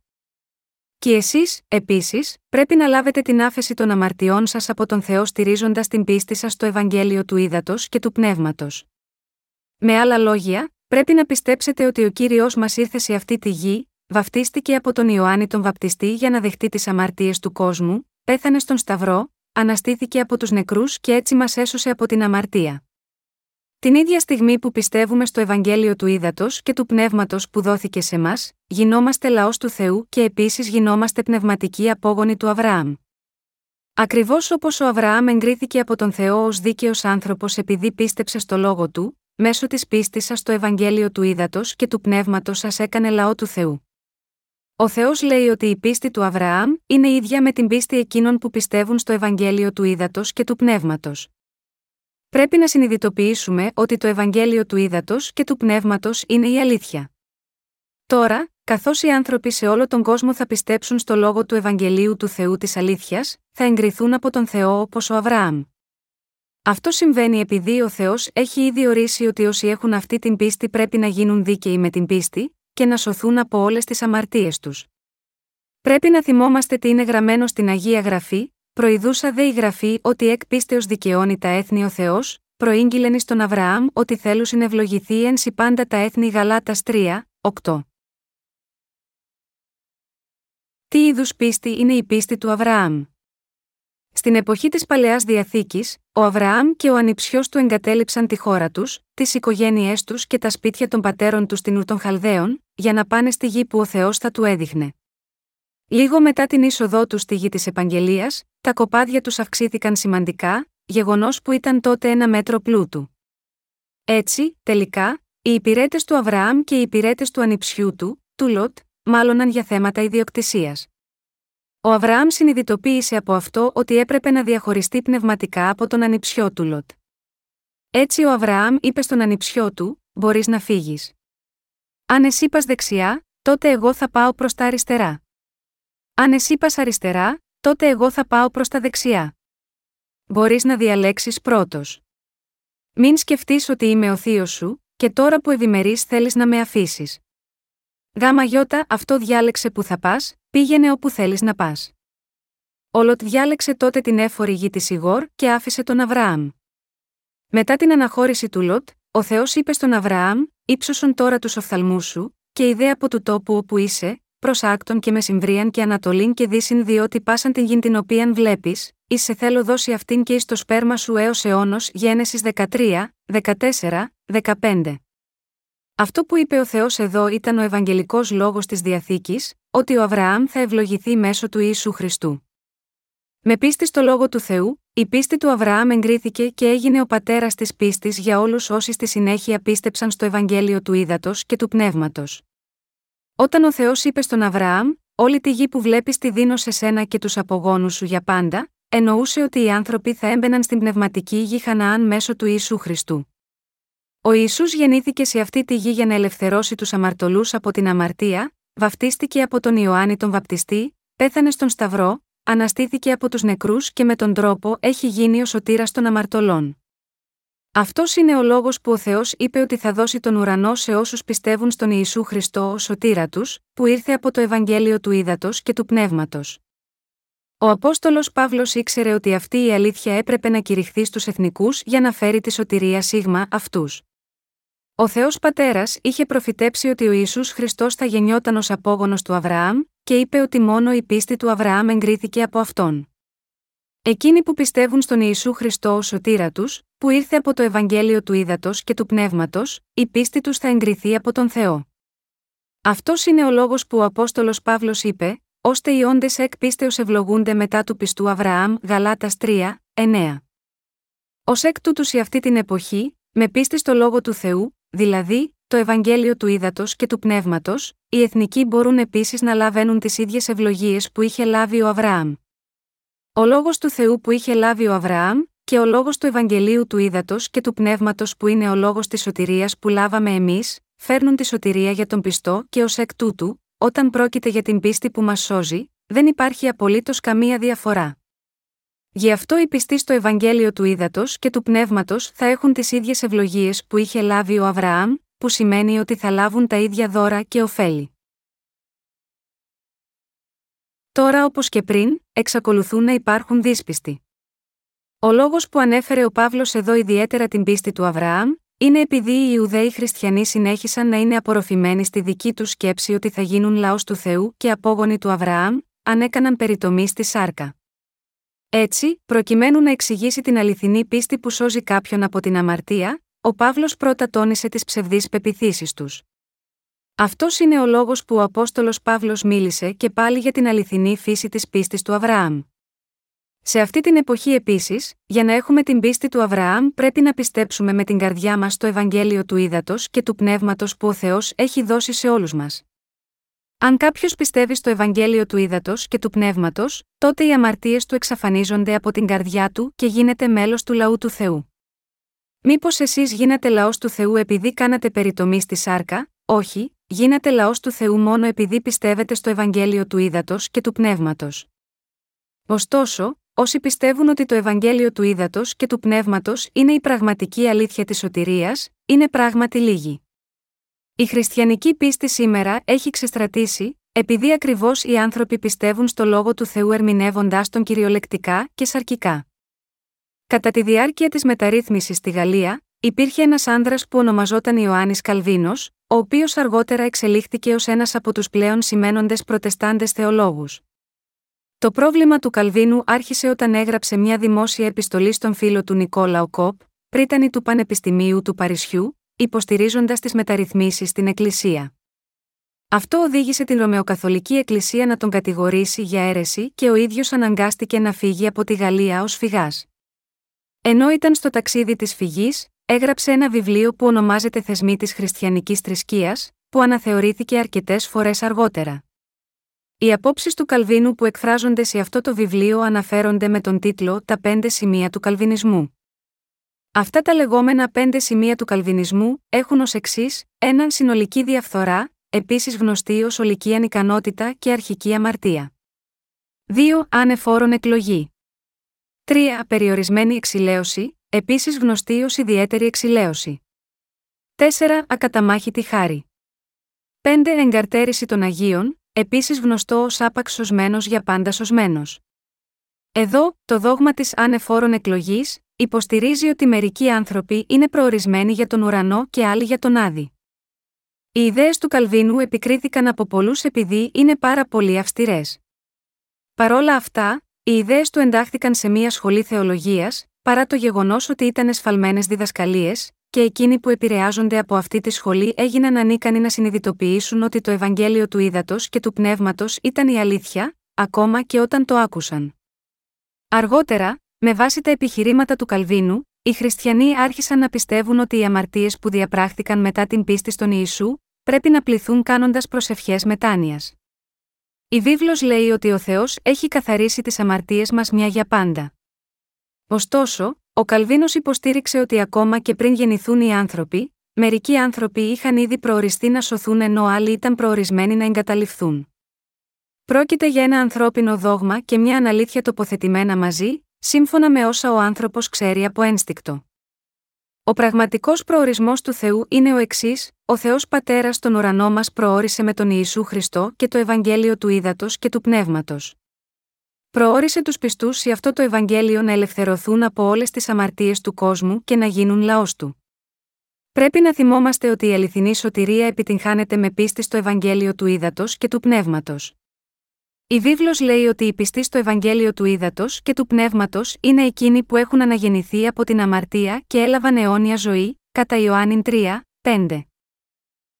Και εσείς, επίσης, πρέπει να λάβετε την άφεση των αμαρτιών σας από τον Θεό στηρίζοντας την πίστη σας στο Ευαγγέλιο του Ήδατος και του Πνεύματος. Με άλλα λόγια, πρέπει να πιστέψετε ότι ο κύριος μας ήρθε σε αυτή τη γη, βαφτίστηκε από τον Ιωάννη τον Βαπτιστή για να δεχτεί τις αμαρτίες του κόσμου, πέθανε στον Σταυρό, αναστήθηκε από τους νεκρούς και έτσι μας έσωσε από την αμαρτία. Την ίδια στιγμή που πιστεύουμε στο Ευαγγέλιο του Ήδατος και του Πνεύματος που δόθηκε σε μας, γινόμαστε λαός του Θεού και επίσης γινόμαστε πνευματικοί απόγονοι του Αβραάμ. Ακριβώς όπως ο Αβραάμ εγκρίθηκε από τον Θεό ως δίκαιος άνθρωπος επειδή πίστεψε στο λόγο του, μέσω της πίστης σας στο Ευαγγέλιο του Ήδατος και του Πνεύματος σας έκανε λαό του Θεού. Ο Θεός λέει ότι η πίστη του Αβραάμ είναι ίδια με την πίστη εκείνων που πιστεύουν στο Ευαγγέλιο του Ήδατος και του Πνεύματος. Πρέπει να συνειδητοποιήσουμε ότι το Ευαγγέλιο του Ήδατος και του Πνεύματος είναι η αλήθεια. Τώρα, καθώς οι άνθρωποι σε όλο τον κόσμο θα πιστέψουν στο λόγο του Ευαγγελίου του Θεού της Αλήθειας, θα εγκριθούν από τον Θεό όπως ο Αβραάμ. Αυτό συμβαίνει επειδή ο Θεός έχει ήδη ορίσει ότι όσοι έχουν αυτή την πίστη πρέπει να γίνουν δίκαιοι με την πίστη, και να σωθούν από όλες τις αμαρτίες τους. Πρέπει να θυμόμαστε τι είναι γραμμένο στην Αγία Γραφή, προειδούσα δε η Γραφή ότι εκ πίστεως δικαιώνει τα έθνη ο Θεός, προήγγειλεν στον Αβραάμ ότι θέλουν συνευλογηθεί εν πάντα τα έθνη Γαλάτας 3, 8. Τι είδους πίστη είναι η πίστη του Αβραάμ; Στην εποχή της Παλαιάς Διαθήκης, ο Αβραάμ και ο ανιψιό του εγκατέλειψαν τη χώρα τους, τις οικογένειές τους και τα σπίτια των πατέρων τους στην Ουρ των Χαλδαίων, για να πάνε στη γη που ο Θεός θα του έδειχνε. Λίγο μετά την είσοδό τους στη γη της Επαγγελίας, τα κοπάδια τους αυξήθηκαν σημαντικά, γεγονός που ήταν τότε ένα μέτρο πλούτου. Έτσι, τελικά, οι υπηρέτες του Αβραάμ και οι υπηρέτες του ανιψιού του, του Λοτ, μάλωναν για θέματα ιδιοκτησίας. Ο Αβραάμ συνειδητοποίησε από αυτό ότι έπρεπε να διαχωριστεί πνευματικά από τον ανιψιό του Λοτ. Έτσι ο Αβραάμ είπε στον ανιψιό του: Μπορείς να φύγεις. Αν εσύ πας δεξιά, τότε εγώ θα πάω προς τα αριστερά. Αν εσύ πας αριστερά, τότε εγώ θα πάω προς τα δεξιά. Μπορείς να διαλέξεις πρώτος. Μην σκεφτείς ότι είμαι ο θείος σου, και τώρα που ευημερείς θέλεις να με αφήσεις. Γι' αυτό διάλεξε που θα πας, πήγαινε όπου θέλεις να πας. Ο Λοτ διάλεξε τότε την έφορη γη της Σηγώρ και άφησε τον Αβραάμ. Μετά την αναχώρηση του Λοτ, ο Θεός είπε στον Αβραάμ: ύψωσον τώρα τους οφθαλμούς σου, και ιδέ από του τόπου όπου είσαι, προς άρκτον και μεσημβρίαν και ανατολήν και δύσιν, διότι πάσαν την γη την οποίαν βλέπεις, εις σε θέλω δώσει αυτήν και εις το σπέρμα σου έως αιώνος Γένεσης 13, 14, 15. Αυτό που είπε ο Θεός εδώ ήταν ο Ευαγγελικός λόγος της Διαθήκης, ότι ο Αβραάμ θα ευλογηθεί μέσω του Ιησού Χριστού. Με πίστη στο λόγο του Θεού, η πίστη του Αβραάμ εγκρίθηκε και έγινε ο πατέρας της πίστης για όλους όσοι στη συνέχεια πίστεψαν στο Ευαγγέλιο του Ήδατος και του Πνεύματος. Όταν ο Θεός είπε στον Αβραάμ, Όλη τη γη που βλέπεις τη δίνω σε σένα και τους απογόνους σου για πάντα, εννοούσε ότι οι άνθρωποι θα έμπαιναν στην πνευματική γη Χαναάν μέσω του Ιησού Χριστού. Ο Ιησούς γεννήθηκε σε αυτή τη γη για να ελευθερώσει τους αμαρτωλούς από την αμαρτία, βαφτίστηκε από τον Ιωάννη τον Βαπτιστή, πέθανε στον Σταυρό, αναστήθηκε από τους νεκρούς και με τον τρόπο έχει γίνει ο σωτήρας των αμαρτωλών. Αυτός είναι ο λόγος που ο Θεός είπε ότι θα δώσει τον ουρανό σε όσους πιστεύουν στον Ιησού Χριστό ως σωτήρα τους, που ήρθε από το Ευαγγέλιο του Ήδατος και του Πνεύματος. Ο Απόστολος Παύλος ήξερε ότι αυτή η αλήθεια έπρεπε να κηρυχθεί στους εθνικούς για να φέρει τη σωτηρία σίγμα αυτούς. Ο Θεός Πατέρας είχε προφητέψει ότι ο Ιησούς Χριστός θα γεννιόταν ως απόγονος του Αβραάμ, και είπε ότι μόνο η πίστη του Αβραάμ εγκρίθηκε από αυτόν. Εκείνοι που πιστεύουν στον Ιησού Χριστό ως σωτήρα τους, που ήρθε από το Ευαγγέλιο του Ήδατος και του Πνεύματος, η πίστη τους θα εγκριθεί από τον Θεό. Αυτός είναι ο λόγος που ο Απόστολος Παύλος είπε, ώστε οι όντες εκ πίστεως ευλογούνται μετά του πιστού Αβραάμ, Γαλάτας 3, 9. Ω εκ τούτους σε αυτή την εποχή, με πίστη στο λόγο του Θεού, δηλαδή, το Ευαγγέλιο του Ήδατος και του Πνεύματος, οι εθνικοί μπορούν επίσης να λαβαίνουν τις ίδιες ευλογίες που είχε λάβει ο Αβραάμ. Ο λόγος του Θεού που είχε λάβει ο Αβραάμ, και ο λόγος του Ευαγγελίου του Ήδατος και του Πνεύματος που είναι ο λόγος της σωτηρίας που λάβαμε εμείς, φέρνουν τη σωτηρία για τον πιστό και ως εκ τούτου, όταν πρόκειται για την πίστη που μας σώζει, δεν υπάρχει απολύτως καμία διαφορά. Γι' αυτό οι πιστοί στο Ευαγγέλιο του Ήδατος και του Πνεύματος θα έχουν τις ίδιες ευλογίες που είχε λάβει ο Αβραάμ, που σημαίνει ότι θα λάβουν τα ίδια δώρα και ωφέλη. Τώρα όπως και πριν, εξακολουθούν να υπάρχουν δύσπιστοι. Ο λόγος που ανέφερε ο Παύλος εδώ ιδιαίτερα την πίστη του Αβραάμ, είναι επειδή οι Ιουδαίοι χριστιανοί συνέχισαν να είναι απορροφημένοι στη δική τους σκέψη ότι θα γίνουν λαός του Θεού και απόγονοι του Αβραάμ, αν έκαναν περιτομή στη σάρκα. Έτσι, προκειμένου να εξηγήσει την αληθινή πίστη που σώζει κάποιον από την αμαρτία, ο Παύλος πρώτα τόνισε τις ψευδείς πεπιθήσεις τους. Αυτός είναι ο λόγος που ο Απόστολος Παύλος μίλησε και πάλι για την αληθινή φύση της πίστης του Αβραάμ. Σε αυτή την εποχή επίσης, για να έχουμε την πίστη του Αβραάμ, πρέπει να πιστέψουμε με την καρδιά μας το Ευαγγέλιο του Ήδατος και του Πνεύματος που ο Θεός έχει δώσει σε όλους μας. Αν κάποιος πιστεύει στο Ευαγγέλιο του Ήδατος και του Πνεύματος, τότε οι αμαρτίες του εξαφανίζονται από την καρδιά του και γίνεται μέλος του λαού του Θεού. Μήπως εσείς γίνατε λαός του Θεού επειδή κάνατε περιτομή στη σάρκα, όχι, γίνατε λαός του Θεού μόνο επειδή πιστεύετε στο Ευαγγέλιο του Ήδατος και του Πνεύματος. Ωστόσο, όσοι πιστεύουν ότι το Ευαγγέλιο του Ήδατος και του Πνεύματος είναι η πραγματική αλήθεια της σωτηρίας, είναι πράγματι λίγοι. Η χριστιανική πίστη σήμερα έχει ξεστρατήσει, επειδή ακριβώς οι άνθρωποι πιστεύουν στο λόγο του Θεού ερμηνεύοντάς τον κυριολεκτικά και σαρκικά. Κατά τη διάρκεια της μεταρρύθμισης στη Γαλλία, υπήρχε ένας άνδρας που ονομαζόταν Ιωάννης Καλβίνος, ο οποίος αργότερα εξελίχθηκε ως ένας από τους πλέον σημαίνοντες προτεστάντες θεολόγους. Το πρόβλημα του Καλβίνου άρχισε όταν έγραψε μια δημόσια επιστολή στον φίλο του Νικόλαο Κόπ, πρίτανη του Πανεπιστημίου του Παρισιού, υποστηρίζοντας τις μεταρρυθμίσεις στην Εκκλησία. Αυτό οδήγησε την Ρωμαιοκαθολική Εκκλησία να τον κατηγορήσει για αίρεση και ο ίδιος αναγκάστηκε να φύγει από τη Γαλλία ως φυγάς. Ενώ ήταν στο ταξίδι της φυγής, έγραψε ένα βιβλίο που ονομάζεται Θεσμοί της Χριστιανικής Θρησκείας, που αναθεωρήθηκε αρκετές φορές αργότερα. Οι απόψεις του Καλβίνου που εκφράζονται σε αυτό το βιβλίο αναφέρονται με τον τίτλο Τα πέντε σημεία του Καλβινισμού. Αυτά τα λεγόμενα πέντε σημεία του Καλβινισμού έχουν ως εξής: έναν συνολική διαφθορά, επίσης γνωστή ως ολική ανικανότητα και αρχική αμαρτία. 2. Ανεφόρον εκλογή. 3. Περιορισμένη εξηλαίωση, επίσης γνωστή ως ιδιαίτερη εξηλαίωση. 4. Ακαταμάχητη χάρη. 5. Εγκαρτέρηση των Αγίων, επίσης γνωστό ως άπαξ σωσμένος για πάντα σωσμένος. Εδώ, το δόγμα της ανεφόρων εκλογής, υποστηρίζει ότι μερικοί άνθρωποι είναι προορισμένοι για τον ουρανό και άλλοι για τον άδη. Οι ιδέες του Καλβίνου επικρίθηκαν από πολλούς επειδή είναι πάρα πολύ αυστηρές. Παρόλα αυτά, οι ιδέες του εντάχθηκαν σε μια σχολή θεολογίας, παρά το γεγονός ότι ήταν εσφαλμένες διδασκαλίες, και εκείνοι που επηρεάζονται από αυτή τη σχολή έγιναν ανίκανοι να συνειδητοποιήσουν ότι το Ευαγγέλιο του Ήδατος και του Πνεύματος ήταν η αλήθεια, ακόμα και όταν το άκουσαν. Αργότερα, με βάση τα επιχειρήματα του Καλβίνου, οι χριστιανοί άρχισαν να πιστεύουν ότι οι αμαρτίες που διαπράχθηκαν μετά την πίστη στον Ιησού, πρέπει να πληθούν κάνοντας προσευχές μετάνοιας. Η βίβλος λέει ότι ο Θεός έχει καθαρίσει τις αμαρτίες μας μια για πάντα. Ωστόσο, ο Καλβίνος υποστήριξε ότι ακόμα και πριν γεννηθούν οι άνθρωποι, μερικοί άνθρωποι είχαν ήδη προοριστεί να σωθούν ενώ άλλοι ήταν προορισμένοι να εγκαταληφθούν. Πρόκειται για ένα ανθρώπινο δόγμα και μια αναλήθεια τοποθετημένα μαζί, σύμφωνα με όσα ο άνθρωπος ξέρει από ένστικτο. Ο πραγματικός προορισμός του Θεού είναι ο εξής: Ο Θεός Πατέρας στον ουρανό μας προόρισε με τον Ιησού Χριστό και το Ευαγγέλιο του Ήδατος και του Πνεύματος. Προόρισε τους πιστούς σε αυτό το Ευαγγέλιο να ελευθερωθούν από όλες τις αμαρτίες του κόσμου και να γίνουν λαός του. Πρέπει να θυμόμαστε ότι η αληθινή σωτηρία επιτυγχάνεται με πίστη στο Ευαγγέλιο του Ήδατος και του Πνεύματος. Η βίβλος λέει ότι οι πιστοί στο Ευαγγέλιο του Ήδατος και του Πνεύματος είναι εκείνοι που έχουν αναγεννηθεί από την αμαρτία και έλαβαν αιώνια ζωή, κατά Ιωάννη 3, 5.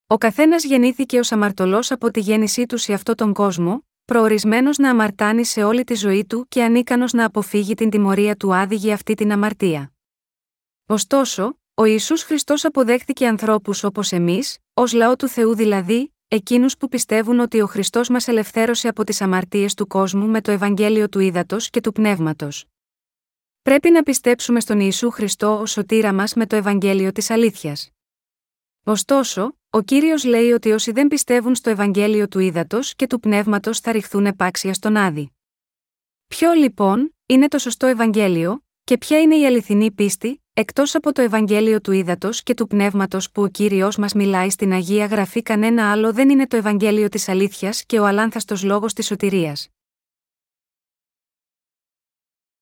Ο καθένας γεννήθηκε ως αμαρτωλός από τη γέννησή του σε αυτόν τον κόσμο, προορισμένος να αμαρτάνει σε όλη τη ζωή του και ανίκανος να αποφύγει την τιμωρία του άδη για αυτή την αμαρτία. Ωστόσο, ο Ιησούς Χριστός αποδέχθηκε ανθρώπους όπως εμείς, ως λαό του Θεού δηλαδή, εκείνους που πιστεύουν ότι ο Χριστός μας ελευθέρωσε από τις αμαρτίες του κόσμου με το Ευαγγέλιο του Ήδατος και του Πνεύματος. Πρέπει να πιστέψουμε στον Ιησού Χριστό ως σωτήρα μας με το Ευαγγέλιο της Αλήθειας. Ωστόσο, ο κύριος λέει ότι όσοι δεν πιστεύουν στο Ευαγγέλιο του ύδατο και του πνεύματος θα ρηχθούν επάξια στον Άδη. Ποιο λοιπόν είναι το σωστό Ευαγγέλιο, και ποια είναι η αληθινή πίστη, εκτός από το Ευαγγέλιο του ύδατο και του πνεύματος που ο κύριος μας μιλάει στην Αγία Γραφή, κανένα άλλο δεν είναι το Ευαγγέλιο της αλήθειας και ο αλάνθαστος λόγος της σωτηρίας.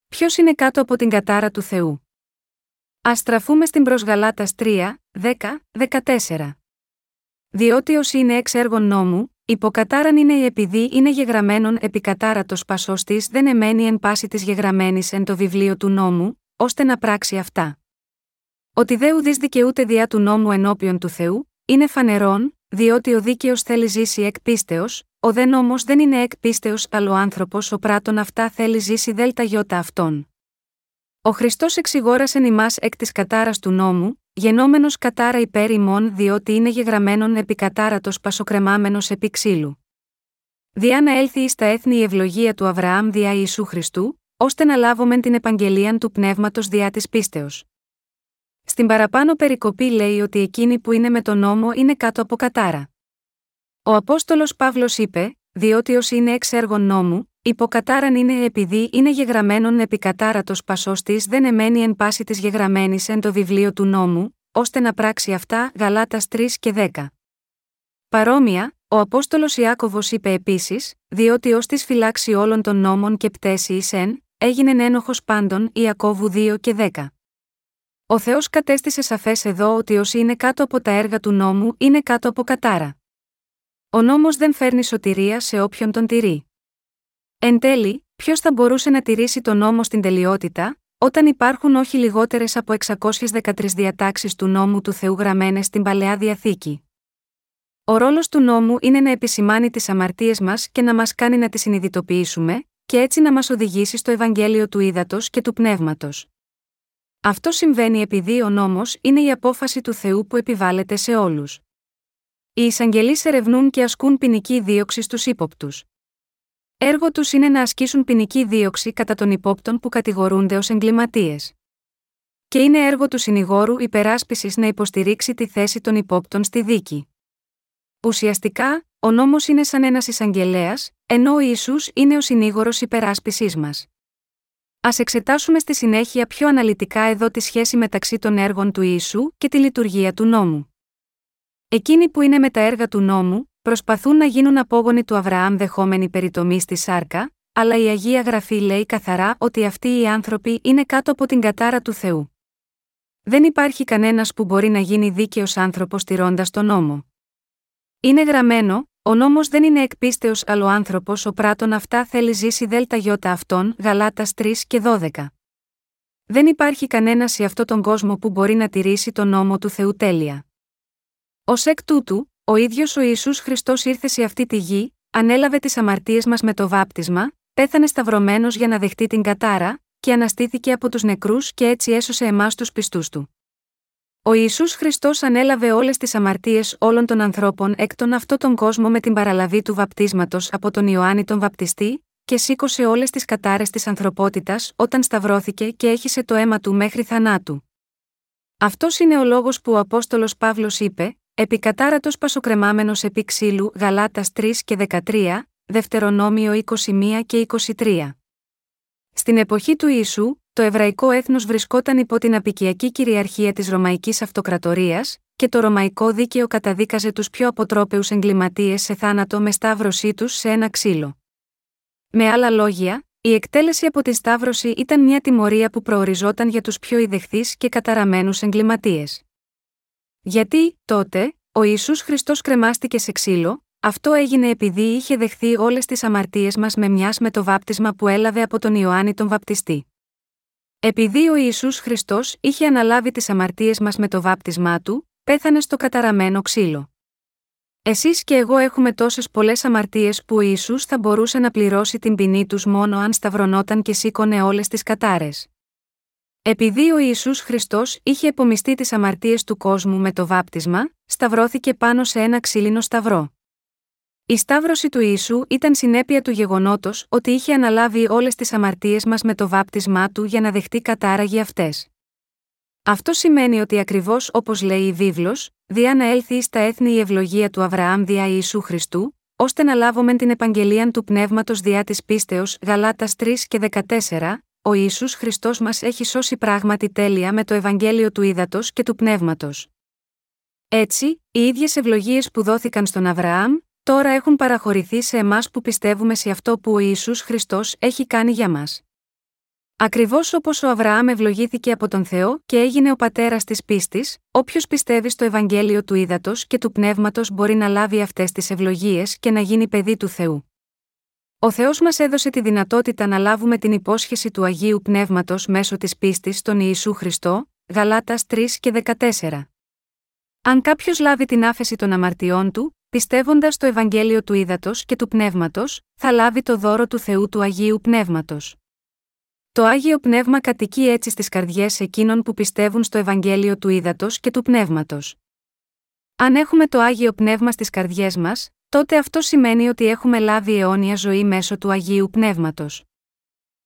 Ποιος είναι κάτω από την κατάρα του Θεού; Α στραφούμε στην προ Γαλάτα 3, 10, 14. Διότι όσοι είναι εξ έργων νόμου, υποκατάραν είναι επειδή είναι γεγραμμένον επί κατάρατος πασός της δεν εμένει εν πάση της γεγραμμένης εν το βιβλίο του νόμου, ώστε να πράξει αυτά. Ότι δε ουδή δικαιούται διά του νόμου ενώπιον του Θεού, είναι φανερόν, διότι ο δίκαιος θέλει ζήσει εκ πίστεως, ο δε νόμος δεν είναι εκ πίστεως, αλλά ο άνθρωπος ο πράτων αυτά θέλει ζήσει δέλτα γιώτα αυτών. Ο Χριστός εξηγόρασε ημάς εκ της κατάρας του νόμου, γενόμενος κατάρα υπέρ ημών διότι είναι γεγραμμένον επί κατάρατος πασοκρεμάμενος επί ξύλου. Διά να έλθει εις τα έθνη η ευλογία του Αβραάμ διά Ιησού Χριστού, ώστε να λάβουμε την επαγγελία του πνεύματος διά της πίστεως. Στην παραπάνω περικοπή λέει ότι εκείνοι που είναι με τον νόμο είναι κάτω από κατάρα. Ο Απόστολος Παύλος είπε: Διότι όσοι είναι εξ έργων νόμου, υποκατάραν είναι επειδή είναι γεγραμμένον επί κατάρατος πασός της δεν εμένει εν πάση της γεγραμμένης εν το βιβλίο του νόμου, ώστε να πράξει αυτά Γαλάτας 3 και 10. Παρόμοια, ο Απόστολος Ιάκωβος είπε επίσης: Διότι ως της φυλάξει όλων των νόμων και πτέσει εις εν, έγινε ένοχος πάντων Ιακώβου 2 και 10. Ο Θεός κατέστησε σαφές εδώ ότι όσοι είναι κάτω από τα έργα του νόμου είναι κάτω από κατάρα. Ο νόμος δεν φέρνει σωτηρία σε όποιον τον τηρεί. Εν τέλει, ποιος θα μπορούσε να τηρήσει τον νόμο στην τελειότητα, όταν υπάρχουν όχι λιγότερες από 613 διατάξεις του νόμου του Θεού γραμμένες στην παλαιά διαθήκη; Ο ρόλος του νόμου είναι να επισημάνει τις αμαρτίες μας και να μας κάνει να τις συνειδητοποιήσουμε, και έτσι να μας οδηγήσει στο Ευαγγέλιο του ύδατο και του πνεύματος. Αυτό συμβαίνει επειδή ο νόμος είναι η απόφαση του Θεού που επιβάλλεται σε όλους. Οι εισαγγελείς ερευνούν και ασκούν ποινική δίωξη στους ύποπτους. Έργο τους είναι να ασκήσουν ποινική δίωξη κατά των υπόπτων που κατηγορούνται ως εγκληματίες. Και είναι έργο του συνηγόρου υπεράσπισης να υποστηρίξει τη θέση των υπόπτων στη δίκη. Ουσιαστικά, ο νόμος είναι σαν ένας εισαγγελέας, ενώ ο Ισού είναι ο συνήγορος υπεράσπισής μας. Α εξετάσουμε στη συνέχεια πιο αναλυτικά εδώ τη σχέση μεταξύ των έργων του Ιησού και τη λειτουργία του νόμου. Εκείνοι που είναι με τα έργα του νόμου, προσπαθούν να γίνουν απόγονοι του Αβραάμ δεχόμενοι περιτομή στη σάρκα, αλλά η Αγία Γραφή λέει καθαρά ότι αυτοί οι άνθρωποι είναι κάτω από την κατάρα του Θεού. Δεν υπάρχει κανένας που μπορεί να γίνει δίκαιος άνθρωπος τηρώντας τον νόμο. Είναι γραμμένο, ο νόμος δεν είναι εκπίστεως άλλο άνθρωπος ο πράτον αυτά θέλει ζήσει δέλτα γιώτα αυτών, Γαλάτας 3 και 12. Δεν υπάρχει κανένας σε αυτόν τον κόσμο που μπορεί να τηρήσει τον νόμο του Θεού τέλεια. Ω εκ τούτου, ο ίδιος ο Ιησούς Χριστός ήρθε σε αυτή τη γη, ανέλαβε τις αμαρτίες μας με το βάπτισμα, πέθανε σταυρωμένος για να δεχτεί την κατάρα, και αναστήθηκε από τους νεκρούς και έτσι έσωσε εμάς τους πιστούς του. Ο Ισού Χριστός ανέλαβε όλες τις αμαρτίες όλων των ανθρώπων εκ των αυτόν τον κόσμο με την παραλαβή του βαπτίσματος από τον Ιωάννη τον Βαπτιστή, και σήκωσε όλες τις κατάρες της ανθρωπότητας όταν σταυρώθηκε και έχισε το αίμα του μέχρι θανάτου. Αυτός είναι ο λόγος που ο Απόστολος Παύλος είπε: Επικατάρατος πασοκρεμάμενος επί ξύλου Γαλάτας 3 και 13, Δευτερονόμιο 21 και 23. Στην εποχή του Ιησού, το εβραϊκό έθνος βρισκόταν υπό την απικιακή κυριαρχία της Ρωμαϊκής Αυτοκρατορίας, και το Ρωμαϊκό δίκαιο καταδίκαζε τους πιο αποτρόπαιους εγκληματίες σε θάνατο με σταύρωσή τους σε ένα ξύλο. Με άλλα λόγια, η εκτέλεση από τη σταύρωση ήταν μια τιμωρία που προοριζόταν για τους πιο ιδεχθείς και καταραμένους εγκληματίες. Γιατί, τότε, ο Ιησούς Χριστός κρεμάστηκε σε ξύλο, αυτό έγινε επειδή είχε δεχθεί όλες τις αμαρτίες μας με μιας με το βάπτισμα που έλαβε από τον Ιωάννη τον Βαπτιστή. Επειδή ο Ιησούς Χριστός είχε αναλάβει τις αμαρτίες μας με το βάπτισμά του, πέθανε στο καταραμένο ξύλο. Εσείς και εγώ έχουμε τόσες πολλές αμαρτίες που ο Ιησούς θα μπορούσε να πληρώσει την ποινή τους μόνο αν σταυρωνόταν και σήκωνε όλες τις κατάρες. Επειδή ο Ιησούς Χριστός είχε επομιστεί τις αμαρτίες του κόσμου με το βάπτισμα, σταυρώθηκε πάνω σε ένα ξύλινο σταυρό. Η σταύρωση του Ιησού ήταν συνέπεια του γεγονότος ότι είχε αναλάβει όλες τις αμαρτίες μας με το βάπτισμά του για να δεχτεί κατάρα για αυτές. Αυτό σημαίνει ότι ακριβώς όπως λέει η βίβλος, διά να έλθει στα έθνη η ευλογία του Αβραάμ δια Ιησού Χριστού, ώστε να λάβουμε την επαγγελία του πνεύματος διά της πίστεως Γαλάτας 3 και 14, ο Ισού Χριστός μας έχει σώσει πράγματι τέλεια με το Ευαγγέλιο του Ήδατος και του Πνεύματος. Έτσι, οι ίδιες ευλογίες που δόθηκαν στον Αβραάμ, τώρα έχουν παραχωρηθεί σε εμάς που πιστεύουμε σε αυτό που ο Ιησούς Χριστός έχει κάνει για μας. Ακριβώς όπως ο Αβραάμ ευλογήθηκε από τον Θεό και έγινε ο πατέρας της πίστης, όποιος πιστεύει στο Ευαγγέλιο του Ήδατος και του Πνεύματος μπορεί να λάβει αυτές τις ευλογίες και να γίνει παιδί του Θεού. Ο Θεός μας έδωσε τη δυνατότητα να λάβουμε την υπόσχεση του Αγίου Πνεύματος μέσω της πίστης στον Ιησού Χριστό, Γαλάτας 3 και 14. Αν κάποιος λάβει την άφεση των αμαρτιών του, πιστεύοντας στο Ευαγγέλιο του Ήδατος και του Πνεύματος, θα λάβει το δώρο του Θεού του Αγίου Πνεύματος. Το Άγιο Πνεύμα κατοικεί έτσι στις καρδιές εκείνων που πιστεύουν στο Ευαγγέλιο του Ήδατος και του Πνεύματος. Αν έχουμε το Άγιο Πνεύμα στις καρδιές μας, τότε αυτό σημαίνει ότι έχουμε λάβει αιώνια ζωή μέσω του Αγίου Πνεύματος.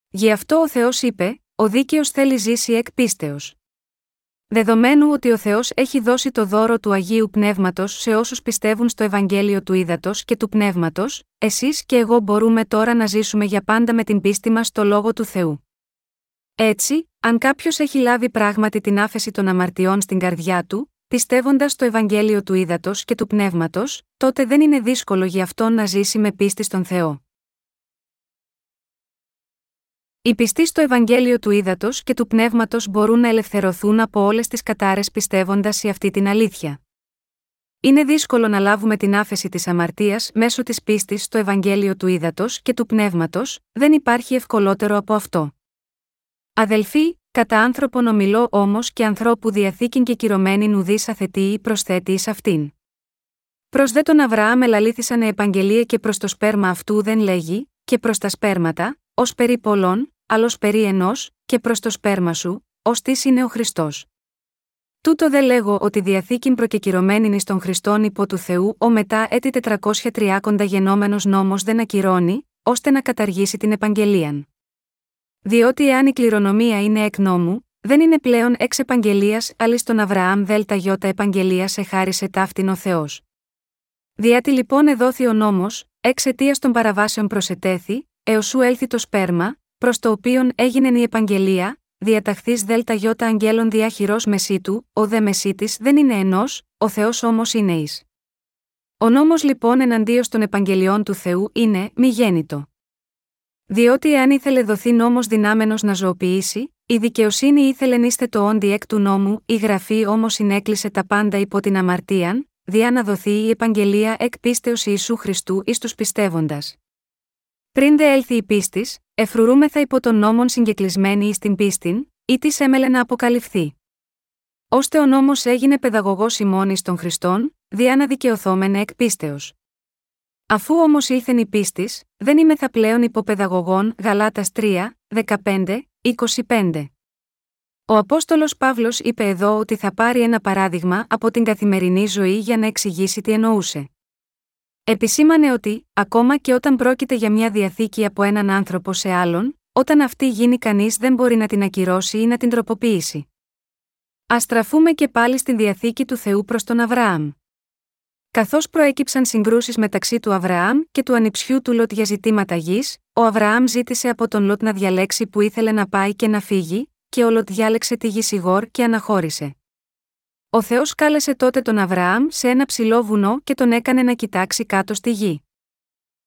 Γι' αυτό ο Θεός είπε: Ο δίκαιος θέλει ζήσει εκ πίστεως. Δεδομένου ότι ο Θεός έχει δώσει το δώρο του Αγίου Πνεύματος σε όσους πιστεύουν στο Ευαγγέλιο του Ήδατος και του Πνεύματος, εσείς και εγώ μπορούμε τώρα να ζήσουμε για πάντα με την πίστη μας στο λόγο του Θεού. Έτσι, αν κάποιος έχει λάβει πράγματι την άφεση των αμαρτιών στην καρδιά του, πιστεύοντας στο Ευαγγέλιο του Ήδατος και του Πνεύματος, τότε δεν είναι δύσκολο για αυτόν να ζήσει με πίστη στον Θεό. Οι πιστοί στο Ευαγγέλιο του Ήδατος και του Πνεύματος μπορούν να ελευθερωθούν από όλες τις κατάρες πιστεύοντας σε αυτή την αλήθεια. Είναι δύσκολο να λάβουμε την άφεση της αμαρτίας μέσω της πίστης στο Ευαγγέλιο του Ήδατος και του Πνεύματος, δεν υπάρχει ευκολότερο από αυτό. Αδελφοί, κατά άνθρωπον ομιλώ όμως και ανθρώπου διαθήκην και κυρωμένη νουδή αθετή προσθέτει εις αυτήν. Προς δε τον Αβραάμ ελαλήθησαν επαγγελία και προς το σπέρμα αυτού δεν λέγει, και προς τα σπέρματα, ως περί πολλών, άλλο περί ενός, και προς το σπέρμα σου, ως τι είναι ο Χριστός. Τούτο δε λέγω ότι διαθήκην προκεκυρωμένη εις των Χριστών υπό του Θεού, ο μετά έτη 430 γενόμενος νόμος δεν ακυρώνει, ώστε να καταργήσει την επαγγελίαν. Διότι εάν η κληρονομία είναι εκ νόμου, δεν είναι πλέον εξ επαγγελίας, αλλά στον Αβραάμ Δέλτα Ιώτα επαγγελία εχάρισε ταύτην ο Θεός. Διάτι λοιπόν εδόθη ο νόμος, εξαιτία των παραβάσεων προσετέθη, έως σου έλθει το σπέρμα, προς το οποίον έγινε η επαγγελία, διαταχθείς Δέλτα Ιώτα αγγέλων διάχυρο μεσίτου, ο δε μεσίτης δεν είναι ενός, ο Θεός όμως είναι εις. Ο νόμος λοιπόν εναντίον των επαγγελιών του Θεού είναι μη γέννητο. Διότι εάν ήθελε δοθεί νόμος δυνάμενος να ζωοποιήσει, η δικαιοσύνη ήθελε νίστε το όντι εκ του νόμου, η γραφή όμως συνέκλεισε τα πάντα υπό την αμαρτίαν, διά να δοθεί η επαγγελία εκ πίστεως Ιησού Χριστού εις τους πιστεύοντας. Πριν δε έλθει η πίστης, εφρουρούμεθα υπό τον νόμον συγκεκλεισμένη εις την πίστην, ή της έμελε να αποκαλυφθεί. Ώστε ο νόμος έγινε παιδαγωγός ημών των Χριστών, διά να δικαιωθόμενε εκ πίστεως. Αφού όμως ήλθεν η πίστης, δεν είμαι θα πλέον υποπαιδαγωγών Γαλάτας 3, 15, 25. Ο Απόστολος Παύλος είπε εδώ ότι θα πάρει ένα παράδειγμα από την καθημερινή ζωή για να εξηγήσει τι εννοούσε. Επισήμανε ότι, ακόμα και όταν πρόκειται για μια διαθήκη από έναν άνθρωπο σε άλλον, όταν αυτή γίνει κανείς δεν μπορεί να την ακυρώσει ή να την τροποποιήσει. Α στραφούμε και πάλι στην διαθήκη του Θεού προς τον Αβραάμ. Καθώς προέκυψαν συγκρούσεις μεταξύ του Αβραάμ και του ανιψιού του Λότ για ζητήματα γης, ο Αβραάμ ζήτησε από τον Λότ να διαλέξει που ήθελε να πάει και να φύγει, και ο Λότ διάλεξε τη γη Σιγόρ και αναχώρησε. Ο Θεός κάλεσε τότε τον Αβραάμ σε ένα ψηλό βουνό και τον έκανε να κοιτάξει κάτω στη γη.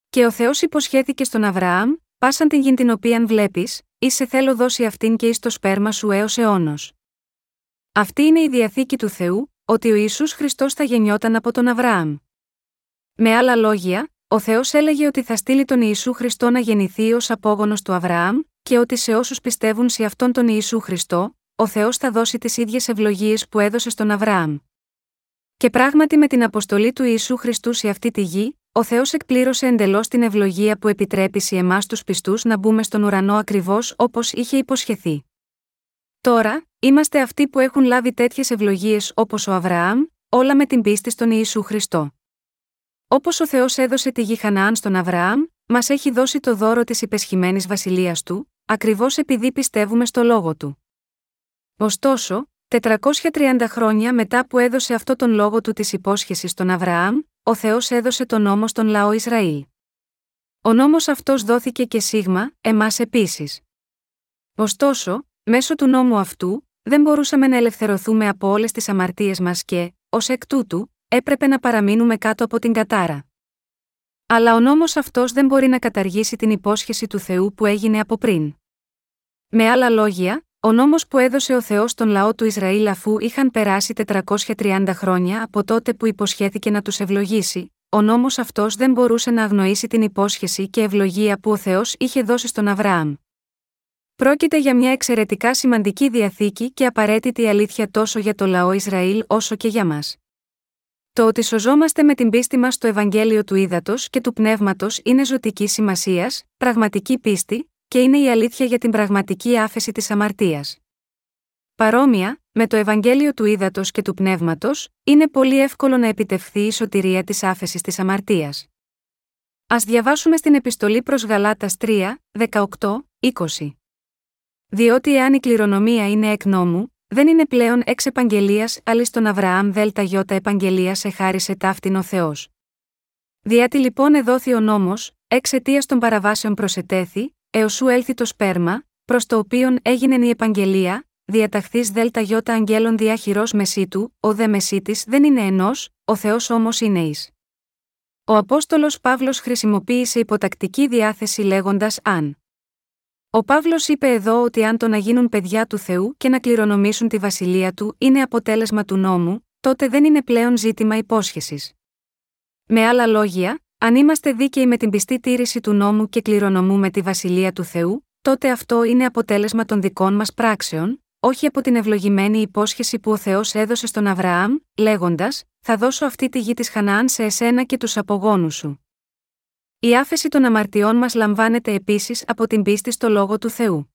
Και ο Θεός υποσχέθηκε στον Αβραάμ, πάσαν την γη την οποία βλέπεις, ή σε θέλω δώσει αυτήν και εις το σπέρμα σου έως αιώνος. Αυτή είναι η διαθήκη του Θεού, ότι ο Ιησούς Χριστός θα γεννιόταν από τον Αβραάμ. Με άλλα λόγια, ο Θεός έλεγε ότι θα στείλει τον Ιησού Χριστό να γεννηθεί ως απόγονος του Αβραάμ, και ότι σε όσους πιστεύουν σε αυτόν τον Ιησού Χριστό, ο Θεός θα δώσει τις ίδιες ευλογίες που έδωσε στον Αβραάμ. Και πράγματι με την αποστολή του Ιησού Χριστού σε αυτή τη γη, ο Θεός εκπλήρωσε εντελώς την ευλογία που επιτρέπει σε εμάς τους πιστούς να μπούμε στον ουρανό ακριβώς όπως είχε υποσχεθεί. Τώρα, είμαστε αυτοί που έχουν λάβει τέτοιες ευλογίες όπως ο Αβραάμ, όλα με την πίστη στον Ιησού Χριστό. Όπως ο Θεός έδωσε τη γη Χαναάν στον Αβραάμ, μας έχει δώσει το δώρο της υπεσχημένης βασιλείας του, ακριβώς επειδή πιστεύουμε στο λόγο του. Ωστόσο, 430 χρόνια μετά που έδωσε αυτό τον λόγο του της υπόσχεσης στον Αβραάμ, ο Θεός έδωσε τον νόμο στον λαό Ισραήλ. Ο νόμος αυτός δόθηκε και σίγμα, εμάς επίσης. Ωστόσο, μέσω του νόμου αυτού, δεν μπορούσαμε να ελευθερωθούμε από όλες τις αμαρτίες μας και, ως εκ τούτου, έπρεπε να παραμείνουμε κάτω από την κατάρα. Αλλά ο νόμος αυτός δεν μπορεί να καταργήσει την υπόσχεση του Θεού που έγινε από πριν. Με άλλα λόγια, ο νόμος που έδωσε ο Θεός στον λαό του Ισραήλ αφού είχαν περάσει 430 χρόνια από τότε που υποσχέθηκε να τους ευλογήσει, ο νόμος αυτός δεν μπορούσε να αγνοήσει την υπόσχεση και ευλογία που ο Θεός είχε δώσει στον Αβραάμ. Πρόκειται για μια εξαιρετικά σημαντική διαθήκη και απαραίτητη αλήθεια τόσο για το λαό Ισραήλ όσο και για μας. Το ότι σωζόμαστε με την πίστη μας στο Ευαγγέλιο του Ήδατος και του Πνεύματος είναι ζωτική σημασίας, πραγματική πίστη, και είναι η αλήθεια για την πραγματική άφεση της αμαρτίας. Παρόμοια, με το Ευαγγέλιο του Ήδατος και του Πνεύματος, είναι πολύ εύκολο να επιτευχθεί η σωτηρία της άφεσης της αμαρτίας. Α διαβάσουμε στην επιστολή προς Γαλάτας 3, 18, 20. Διότι εάν η κληρονομία είναι εκ νόμου, δεν είναι πλέον εξ επαγγελίας άλλη στον Αβραάμ δέλτα γιώτα επαγγελία σε χάρισε ταύτην ο Θεός. Διάτι λοιπόν εδόθη ο νόμος, εξαιτία των παραβάσεων προσετέθη, έως σου έλθει το σπέρμα, προς το οποίον έγινε η επαγγελία, διαταχθείς δέλτα γιώτα αγγέλων διάχυρο μεσίτου, ο δε μεσίτη δεν είναι ενός, ο Θεός όμως είναι εις. Ο Απόστολος Παύλος χρησιμοποίησε υποτακτική διάθεση λέγοντας αν. Ο Παύλος είπε εδώ ότι αν το να γίνουν παιδιά του Θεού και να κληρονομήσουν τη βασιλεία του είναι αποτέλεσμα του νόμου, τότε δεν είναι πλέον ζήτημα υπόσχεσης. Με άλλα λόγια, αν είμαστε δίκαιοι με την πιστή τήρηση του νόμου και κληρονομούμε τη βασιλεία του Θεού, τότε αυτό είναι αποτέλεσμα των δικών μας πράξεων, όχι από την ευλογημένη υπόσχεση που ο Θεός έδωσε στον Αβραάμ, λέγοντας: Θα δώσω αυτή τη γη της Χαναάν σε εσένα και τους απογόνους σου. Η άφεση των αμαρτιών μας λαμβάνεται επίσης από την πίστη στο λόγο του Θεού.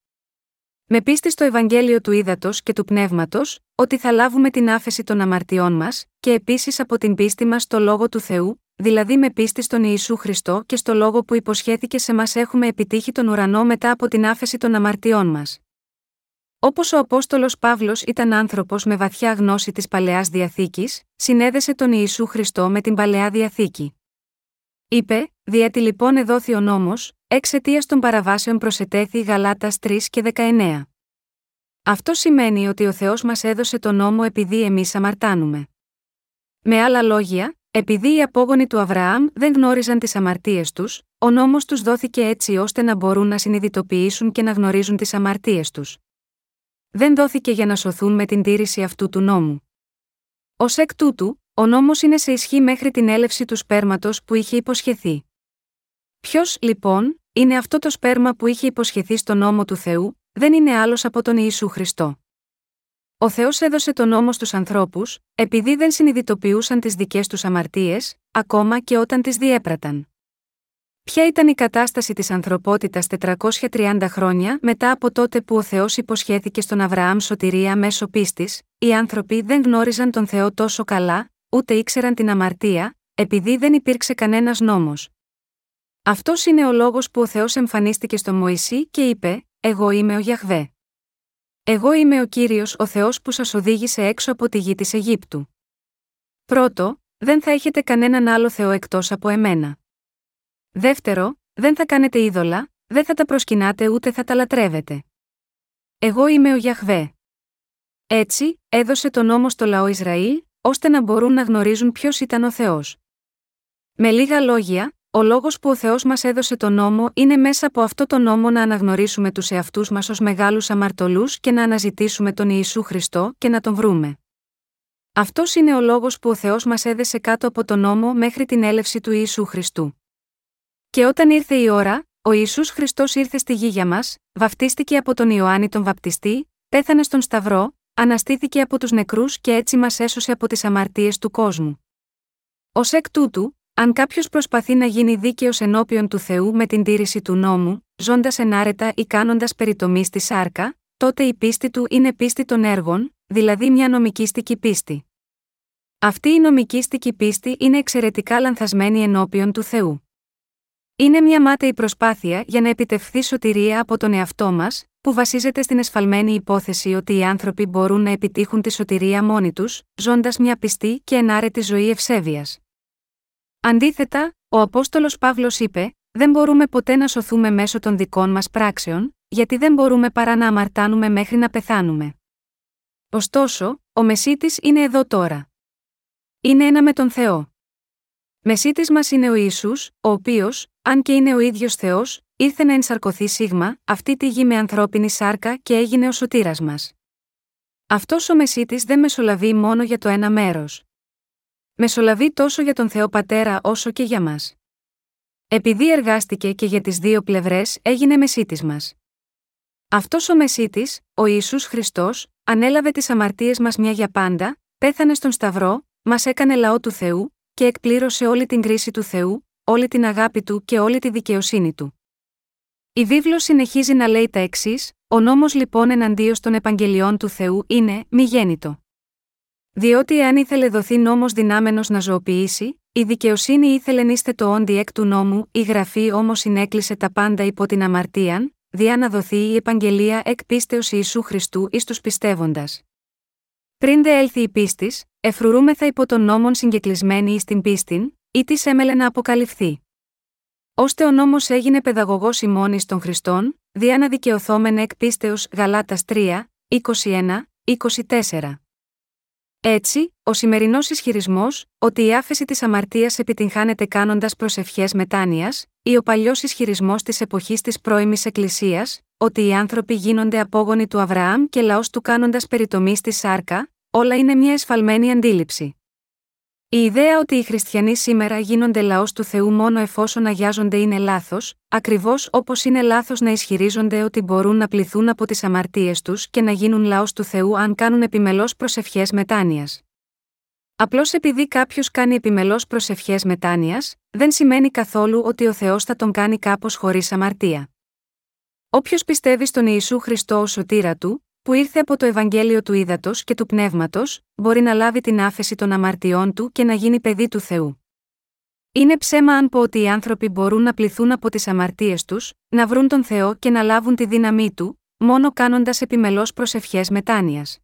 Με πίστη στο Ευαγγέλιο του Ήδατος και του Πνεύματος, ότι θα λάβουμε την άφεση των αμαρτιών μας, και επίσης από την πίστη μας στο λόγο του Θεού, δηλαδή με πίστη στον Ιησού Χριστό και στο λόγο που υποσχέθηκε σε μας έχουμε επιτύχει τον ουρανό μετά από την άφεση των αμαρτιών μας. Όπως ο Απόστολος Παύλος ήταν άνθρωπος με βαθιά γνώση της παλαιάς διαθήκης, συνέδεσε τον Ιησού Χριστό με την παλαιά διαθήκη. Είπε, διότι λοιπόν εδόθη ο νόμος, εξαιτία των παραβάσεων προσετέθη Γαλάτας 3 και 19. Αυτό σημαίνει ότι ο Θεός μας έδωσε τον νόμο επειδή εμείς αμαρτάνουμε. Με άλλα λόγια, επειδή οι απόγονοι του Αβραάμ δεν γνώριζαν τις αμαρτίες τους, ο νόμος τους δόθηκε έτσι ώστε να μπορούν να συνειδητοποιήσουν και να γνωρίζουν τις αμαρτίες τους. Δεν δόθηκε για να σωθούν με την τήρηση αυτού του νόμου. Ω εκ τούτου, ο νόμος είναι σε ισχύ μέχρι την έλευση του σπέρματος που είχε υποσχεθεί. Ποιος, λοιπόν, είναι αυτό το σπέρμα που είχε υποσχεθεί στον νόμο του Θεού, δεν είναι άλλος από τον Ιησού Χριστό. Ο Θεός έδωσε τον νόμο στους ανθρώπους, επειδή δεν συνειδητοποιούσαν τις δικές τους αμαρτίες, ακόμα και όταν τις διέπραταν. Ποια ήταν η κατάσταση της ανθρωπότητας 430 χρόνια μετά από τότε που ο Θεός υποσχέθηκε στον Αβραάμ σωτηρία μέσω πίστης, οι άνθρωποι δεν γνώριζαν τον Θεό τόσο καλά, ούτε ήξεραν την αμαρτία, επειδή δεν υπήρξε κανένας νόμος. Αυτός είναι ο λόγος που ο Θεός εμφανίστηκε στο Μωυσή και είπε: Εγώ είμαι ο Γιαχβέ. Εγώ είμαι ο κύριος ο Θεός που σας οδήγησε έξω από τη γη της Αιγύπτου. Πρώτο, δεν θα έχετε κανέναν άλλο Θεό εκτός από εμένα. Δεύτερο, δεν θα κάνετε είδωλα, δεν θα τα προσκυνάτε ούτε θα τα λατρεύετε. Εγώ είμαι ο Γιαχβέ. Έτσι, έδωσε τον νόμο στο λαό Ισραήλ, ώστε να μπορούν να γνωρίζουν ποιος ήταν ο Θεός. Με λίγα λόγια, ο λόγος που ο Θεός μας έδωσε τον νόμο είναι μέσα από αυτό το νόμο να αναγνωρίσουμε τους εαυτούς μας ως μεγάλους αμαρτωλούς και να αναζητήσουμε τον Ιησού Χριστό και να τον βρούμε. Αυτός είναι ο λόγος που ο Θεός μας έδεσε κάτω από τον νόμο μέχρι την έλευση του Ιησού Χριστού. Και όταν ήρθε η ώρα, ο Ιησούς Χριστός ήρθε στη γη για μας, βαφτίστηκε από τον Ιωάννη τον Βαπτιστή, πέθανε στον Σταυρό, αναστήθηκε από τους νεκρούς και έτσι μας έσωσε από τις αμαρτίες του κόσμου. Ω εκ τούτου, αν κάποιος προσπαθεί να γίνει δίκαιος ενώπιον του Θεού με την τήρηση του νόμου, ζώντας ενάρετα ή κάνοντας περιτομή στη σάρκα, τότε η πίστη του είναι πίστη των έργων, δηλαδή μια νομικήστικη πίστη. Αυτή η νομικήστικη πίστη είναι εξαιρετικά λανθασμένη ενώπιον του Θεού. Είναι μια μάταιη προσπάθεια για να επιτευχθεί σωτηρία από τον εαυτό μας, που βασίζεται στην εσφαλμένη υπόθεση ότι οι άνθρωποι μπορούν να επιτύχουν τη σωτηρία μόνοι τους, ζώντας μια πιστή και ενάρετη ζωή ευσέβειας. Αντίθετα, ο Απόστολος Παύλος είπε: Δεν μπορούμε ποτέ να σωθούμε μέσω των δικών μας πράξεων, γιατί δεν μπορούμε παρά να αμαρτάνουμε μέχρι να πεθάνουμε. Ωστόσο, ο Μεσίτης είναι εδώ τώρα. Είναι ένα με τον Θεό. Μεσίτης μας είναι ο Ιησούς, ο οποίος, αν και είναι ο ίδιος Θεός, ήρθε να ενσαρκωθεί σίγμα, αυτή τη γη με ανθρώπινη σάρκα και έγινε ο σωτήρας μας. Αυτός ο Μεσίτης δεν μεσολαβεί μόνο για το ένα μέρος. Μεσολαβεί τόσο για τον Θεό Πατέρα όσο και για μας. Επειδή εργάστηκε και για τις δύο πλευρές έγινε Μεσίτης μας. Αυτός ο Μεσίτης, ο Ιησούς Χριστός, ανέλαβε τις αμαρτίες μας μια για πάντα, πέθανε στον Σταυρό, μας έκανε λαό του Θεού, και εκπλήρωσε όλη την κρίση του Θεού, όλη την αγάπη του και όλη τη δικαιοσύνη του. Η βίβλος συνεχίζει να λέει τα εξής: Ο νόμος λοιπόν εναντίον των επαγγελιών του Θεού είναι μη γέννητο. Διότι αν ήθελε δοθεί νόμος δυνάμενος να ζωοποιήσει, η δικαιοσύνη ήθελε νίστε το όντι εκ του νόμου, η γραφή όμως συνέκλεισε τα πάντα υπό την αμαρτίαν, διά να δοθεί η επαγγελία εκ πίστεως Ιησού Χριστού εις τους πιστεύοντας. Πριν δε έλθει η πίστης, εφρουρούμεθα υπό τον νόμον συγκεκλεισμένη εις την πίστην, ή της έμελε να αποκαλυφθεί. Ώστε ο νόμος έγινε παιδαγωγός ημών των Χριστών, διά να δικαιωθόμεν εκ πίστεως Γαλάτας 3, 21, 24. Έτσι, ο σημερινός ισχυρισμός, ότι η άφεση της αμαρτίας επιτυγχάνεται κάνοντας προσευχές μετάνοιας, ή ο παλιός ισχυρισμός της εποχής της πρώιμης Εκκλησίας, ότι οι άνθρωποι γίνονται απόγονοι του Αβραάμ και λαός του κάνοντας περιτομή στη σάρκα, όλα είναι μια εσφαλμένη αντίληψη. Η ιδέα ότι οι χριστιανοί σήμερα γίνονται λαός του Θεού μόνο εφόσον αγιάζονται είναι λάθος, ακριβώς όπως είναι λάθος να ισχυρίζονται ότι μπορούν να πληθούν από τις αμαρτίες τους και να γίνουν λαός του Θεού αν κάνουν επιμελώς προσευχές μετάνοιας. Απλώς επειδή κάποιος κάνει επιμελώς προσευχές μετάνοιας, δεν σημαίνει καθόλου ότι ο Θεός θα τον κάνει κάπως χωρίς αμαρτία. Όποιος πιστεύει στον Ιησού Χριστό ως σωτήρα του, που ήρθε από το Ευαγγέλιο του Ήδατος και του Πνεύματος, μπορεί να λάβει την άφεση των αμαρτιών του και να γίνει παιδί του Θεού. Είναι ψέμα αν πω ότι οι άνθρωποι μπορούν να πληθούν από τις αμαρτίες τους, να βρουν τον Θεό και να λάβουν τη δύναμή του, μόνο κάνοντας επιμελώς προσευχές μετάνοιας.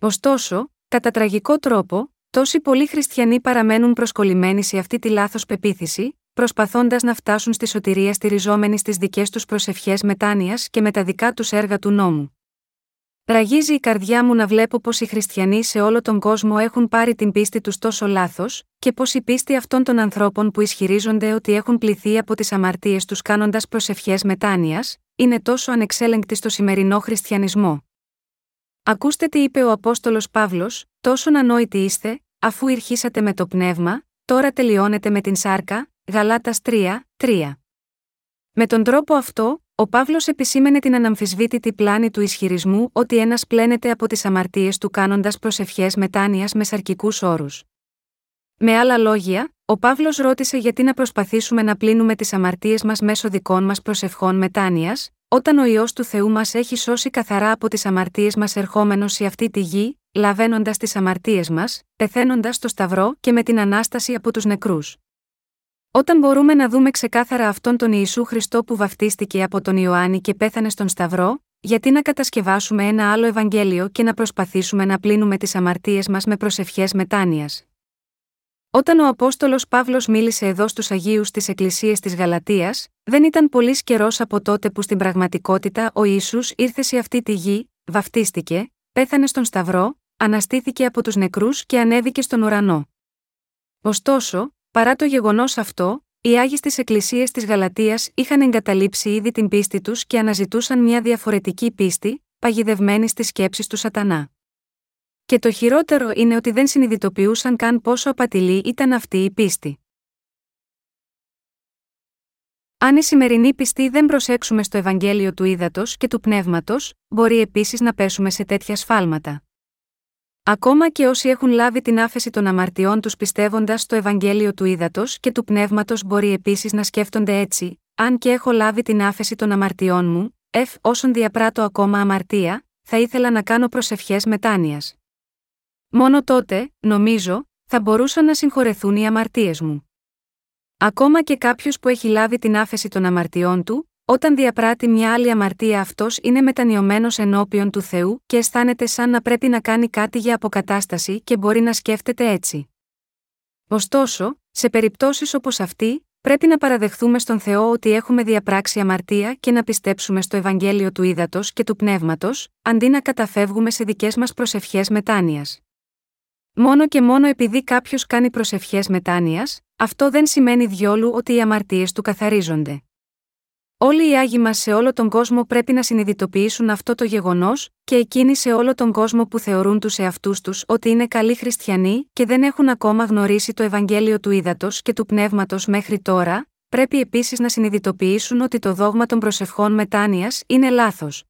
Ωστόσο, κατά τραγικό τρόπο, τόσοι πολλοί χριστιανοί παραμένουν προσκολλημένοι σε αυτή τη λάθος πεποίθηση, προσπαθώντας να φτάσουν στη σωτηρία στηριζόμενοι στις δικές τους προσευχές μετάνοιας και με τα δικά τους έργα του νόμου. Ραγίζει η καρδιά μου να βλέπω πως οι χριστιανοί σε όλο τον κόσμο έχουν πάρει την πίστη τους τόσο λάθος, και πως η πίστη αυτών των ανθρώπων που ισχυρίζονται ότι έχουν πληθεί από τις αμαρτίες τους κάνοντας προσευχές μετάνοιας, είναι τόσο ανεξέλεγκτη στο σημερινό χριστιανισμό. Ακούστε τι είπε ο Απόστολος Παύλος, τόσο ανόητοι είστε, αφού ηρχήσατε με το πνεύμα, τώρα τελειώνετε με την σάρκα, Γαλάτας 3, 3. Με τον τρόπο αυτό, ο Παύλος επισήμενε την αναμφισβήτητη πλάνη του ισχυρισμού ότι ένας πλένεται από τις αμαρτίες του κάνοντας προσευχές μετάνοιας με σαρκικούς όρους. Με άλλα λόγια, ο Παύλος ρώτησε γιατί να προσπαθήσουμε να πλύνουμε τις αμαρτίες μας μέσω δικών μας προσευχών μετάνοιας, όταν ο ιό του Θεού μας έχει σώσει καθαρά από τις αμαρτίες μας ερχόμενος σε αυτή τη γη, λαβαίνοντας τις αμαρτίες μας, πεθαίνοντας στο Σταυρό και με την ανάσταση από τους νεκρούς. Όταν μπορούμε να δούμε ξεκάθαρα αυτόν τον Ιησού Χριστό που βαφτίστηκε από τον Ιωάννη και πέθανε στον Σταυρό, γιατί να κατασκευάσουμε ένα άλλο Ευαγγέλιο και να προσπαθήσουμε να πλύνουμε τις αμαρτίες μας με προσευχές μετάνοιας. Όταν ο Απόστολος Παύλος μίλησε εδώ στους Αγίους της Εκκλησίας της Γαλατείας, δεν ήταν πολύ καιρός από τότε που στην πραγματικότητα ο Ισού ήρθε σε αυτή τη γη, βαφτίστηκε, πέθανε στον Σταυρό, αναστήθηκε από τους νεκρούς και ανέβηκε στον ουρανό. Ωστόσο, Παρά το γεγονός αυτό, οι Άγιοι στις Εκκλησίες της Γαλατείας είχαν εγκαταλείψει ήδη την πίστη τους και αναζητούσαν μια διαφορετική πίστη, παγιδευμένη στις σκέψεις του Σατανά. Και το χειρότερο είναι ότι δεν συνειδητοποιούσαν καν πόσο απατηλή ήταν αυτή η πίστη. Αν η σημερινή πιστή δεν προσέξουμε στο Ευαγγέλιο του Ήδατος και του Πνεύματος, μπορεί επίσης να πέσουμε σε τέτοια σφάλματα. Ακόμα και όσοι έχουν λάβει την άφεση των αμαρτιών τους πιστεύοντας στο Ευαγγέλιο του Ήδατος και του Πνεύματος μπορεί επίσης να σκέφτονται έτσι, αν και έχω λάβει την άφεση των αμαρτιών μου, εφ όσον διαπράττω ακόμα αμαρτία, θα ήθελα να κάνω προσευχές μετάνοιας. Μόνο τότε, νομίζω, θα μπορούσαν να συγχωρεθούν οι αμαρτίες μου. Ακόμα και κάποιος που έχει λάβει την άφεση των αμαρτιών του, όταν διαπράττει μια άλλη αμαρτία αυτός είναι μετανιωμένος ενώπιον του Θεού και αισθάνεται σαν να πρέπει να κάνει κάτι για αποκατάσταση και μπορεί να σκέφτεται έτσι. Ωστόσο, σε περιπτώσεις όπως αυτή, πρέπει να παραδεχθούμε στον Θεό ότι έχουμε διαπράξει αμαρτία και να πιστέψουμε στο Ευαγγέλιο του Ήδατος και του Πνεύματος, αντί να καταφεύγουμε σε δικές μας προσευχές μετάνοιας. Μόνο και μόνο επειδή κάποιος κάνει προσευχές μετάνοιας, αυτό δεν σημαίνει διόλου ότι οι αμαρτίες του καθαρίζονται. Όλοι οι άγιοι μας σε όλο τον κόσμο πρέπει να συνειδητοποιήσουν αυτό το γεγονός, και εκείνοι σε όλο τον κόσμο που θεωρούν τους εαυτούς τους ότι είναι καλοί χριστιανοί και δεν έχουν ακόμα γνωρίσει το Ευαγγέλιο του Ήδατος και του Πνεύματος μέχρι τώρα, πρέπει επίσης να συνειδητοποιήσουν ότι το δόγμα των προσευχών μετάνοιας είναι λάθος.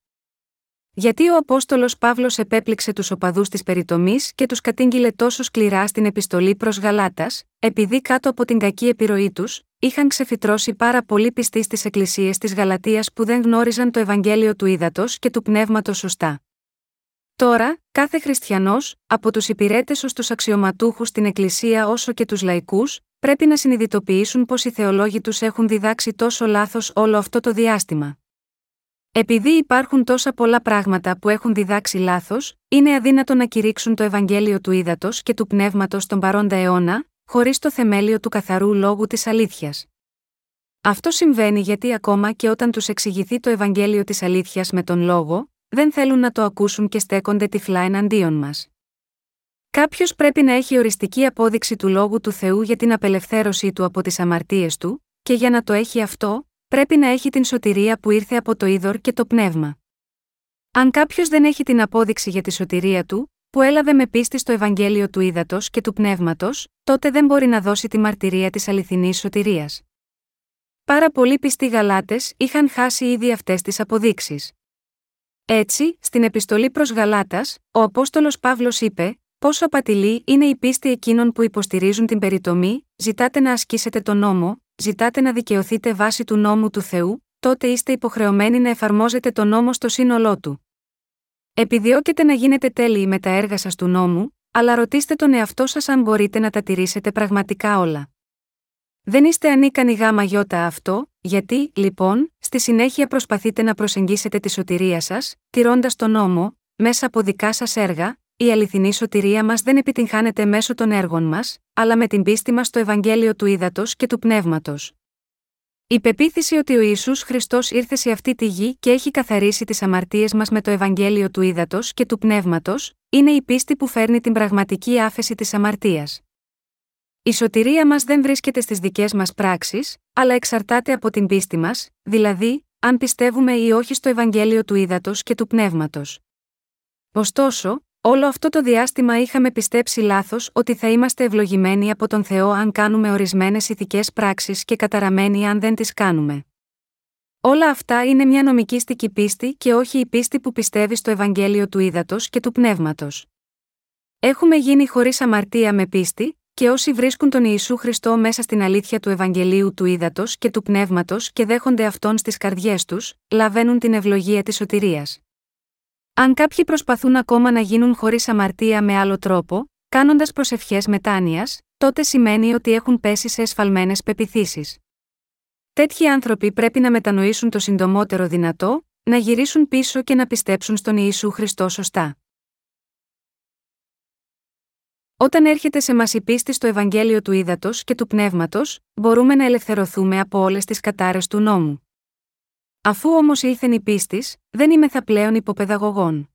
Γιατί ο Απόστολος Παύλος επέπληξε τους οπαδούς της περιτομής και τους κατήγγειλε τόσο σκληρά στην επιστολή προς Γαλάτας, επειδή κάτω από την κακή επιρροή τους, είχαν ξεφυτρώσει πάρα πολύ πιστοί στις εκκλησίες της Γαλατείας που δεν γνώριζαν το Ευαγγέλιο του Ήδατος και του Πνεύματος σωστά. Τώρα, κάθε χριστιανός, από τους υπηρέτες ως τους αξιωματούχους στην Εκκλησία όσο και τους λαϊκούς, πρέπει να συνειδητοποιήσουν πως οι θεολόγοι τους έχουν διδάξει τόσο λάθος όλο αυτό το διάστημα. Επειδή υπάρχουν τόσα πολλά πράγματα που έχουν διδάξει λάθος, είναι αδύνατο να κηρύξουν το Ευαγγέλιο του Ήδατος και του Πνεύματος τον παρόντα αιώνα, χωρίς το θεμέλιο του καθαρού λόγου της αλήθειας. Αυτό συμβαίνει γιατί ακόμα και όταν τους εξηγηθεί το Ευαγγέλιο της αλήθειας με τον λόγο, δεν θέλουν να το ακούσουν και στέκονται τυφλά εναντίον μας. Κάποιος πρέπει να έχει οριστική απόδειξη του λόγου του Θεού για την απελευθέρωσή του από τις αμαρτίες του, και για να το έχει αυτό, πρέπει να έχει την σωτηρία που ήρθε από το είδωρ και το πνεύμα. Αν κάποιος δεν έχει την απόδειξη για τη σωτηρία του, που έλαβε με πίστη στο Ευαγγέλιο του Ήδατος και του Πνεύματος, τότε δεν μπορεί να δώσει τη μαρτυρία της αληθινής σωτηρίας. Πάρα πολλοί πιστοί Γαλάτες είχαν χάσει ήδη αυτές τις αποδείξεις. Έτσι, στην επιστολή προς Γαλάτας, ο Απόστολος Παύλος είπε: Πόσο απατηλή είναι η πίστη εκείνων που υποστηρίζουν την περιτομή, ζητάτε να ασκήσετε τον νόμο, ζητάτε να δικαιωθείτε βάσει του νόμου του Θεού, τότε είστε υποχρεωμένοι να εφαρμόζετε τον νόμο στο σύνολό του. Επιδιώκετε να γίνετε τέλειοι με τα έργα σας του νόμου, αλλά ρωτήστε τον εαυτό σας αν μπορείτε να τα τηρήσετε πραγματικά όλα. Δεν είστε ανίκανοι γάμα γιώτα αυτό, γιατί, λοιπόν, στη συνέχεια προσπαθείτε να προσεγγίσετε τη σωτηρία σας, τηρώντας τον νόμο, μέσα από δικά σας έργα, η αληθινή σωτηρία μας δεν επιτυγχάνεται μέσω των έργων μας, αλλά με την πίστη μας στο Ευαγγέλιο του Ήδατος και του Πνεύματος. Η πεποίθηση ότι ο Ισού Χριστός ήρθε σε αυτή τη γη και έχει καθαρίσει τις αμαρτίες μας με το Ευαγγέλιο του Ήδατος και του Πνεύματος, είναι η πίστη που φέρνει την πραγματική άφεση της αμαρτίας. Η σωτηρία μας δεν βρίσκεται στις δικές μας πράξεις, αλλά εξαρτάται από την πίστη μας, δηλαδή, αν πιστεύουμε ή όχι στο Ευαγγέλιο του Ήδατος και του Πνεύματος. Ωστόσο, Όλο αυτό το διάστημα είχαμε πιστέψει λάθος ότι θα είμαστε ευλογημένοι από τον Θεό αν κάνουμε ορισμένες ηθικές πράξεις και καταραμένοι αν δεν τις κάνουμε. Όλα αυτά είναι μια νομικήστικη πίστη και όχι η πίστη που πιστεύει στο Ευαγγέλιο του Ήδατος και του Πνεύματος. Έχουμε γίνει χωρίς αμαρτία με πίστη, και όσοι βρίσκουν τον Ιησού Χριστό μέσα στην αλήθεια του Ευαγγελίου του Ήδατος και του Πνεύματος και δέχονται αυτόν στις καρδιές τους, λαβαίνουν την ευλογία της σωτηρίας. Αν κάποιοι προσπαθούν ακόμα να γίνουν χωρίς αμαρτία με άλλο τρόπο, κάνοντας προσευχές μετάνοιας, τότε σημαίνει ότι έχουν πέσει σε εσφαλμένες πεπιθήσεις. Τέτοιοι άνθρωποι πρέπει να μετανοήσουν το συντομότερο δυνατό, να γυρίσουν πίσω και να πιστέψουν στον Ιησού Χριστό σωστά. Όταν έρχεται σε μας η πίστη στο Ευαγγέλιο του Ήδατος και του Πνεύματος, μπορούμε να ελευθερωθούμε από όλες τις κατάρε του νόμου. Αφού όμως ήλθεν η πίστης, δεν είμαι θα πλέον υποπαιδαγωγών.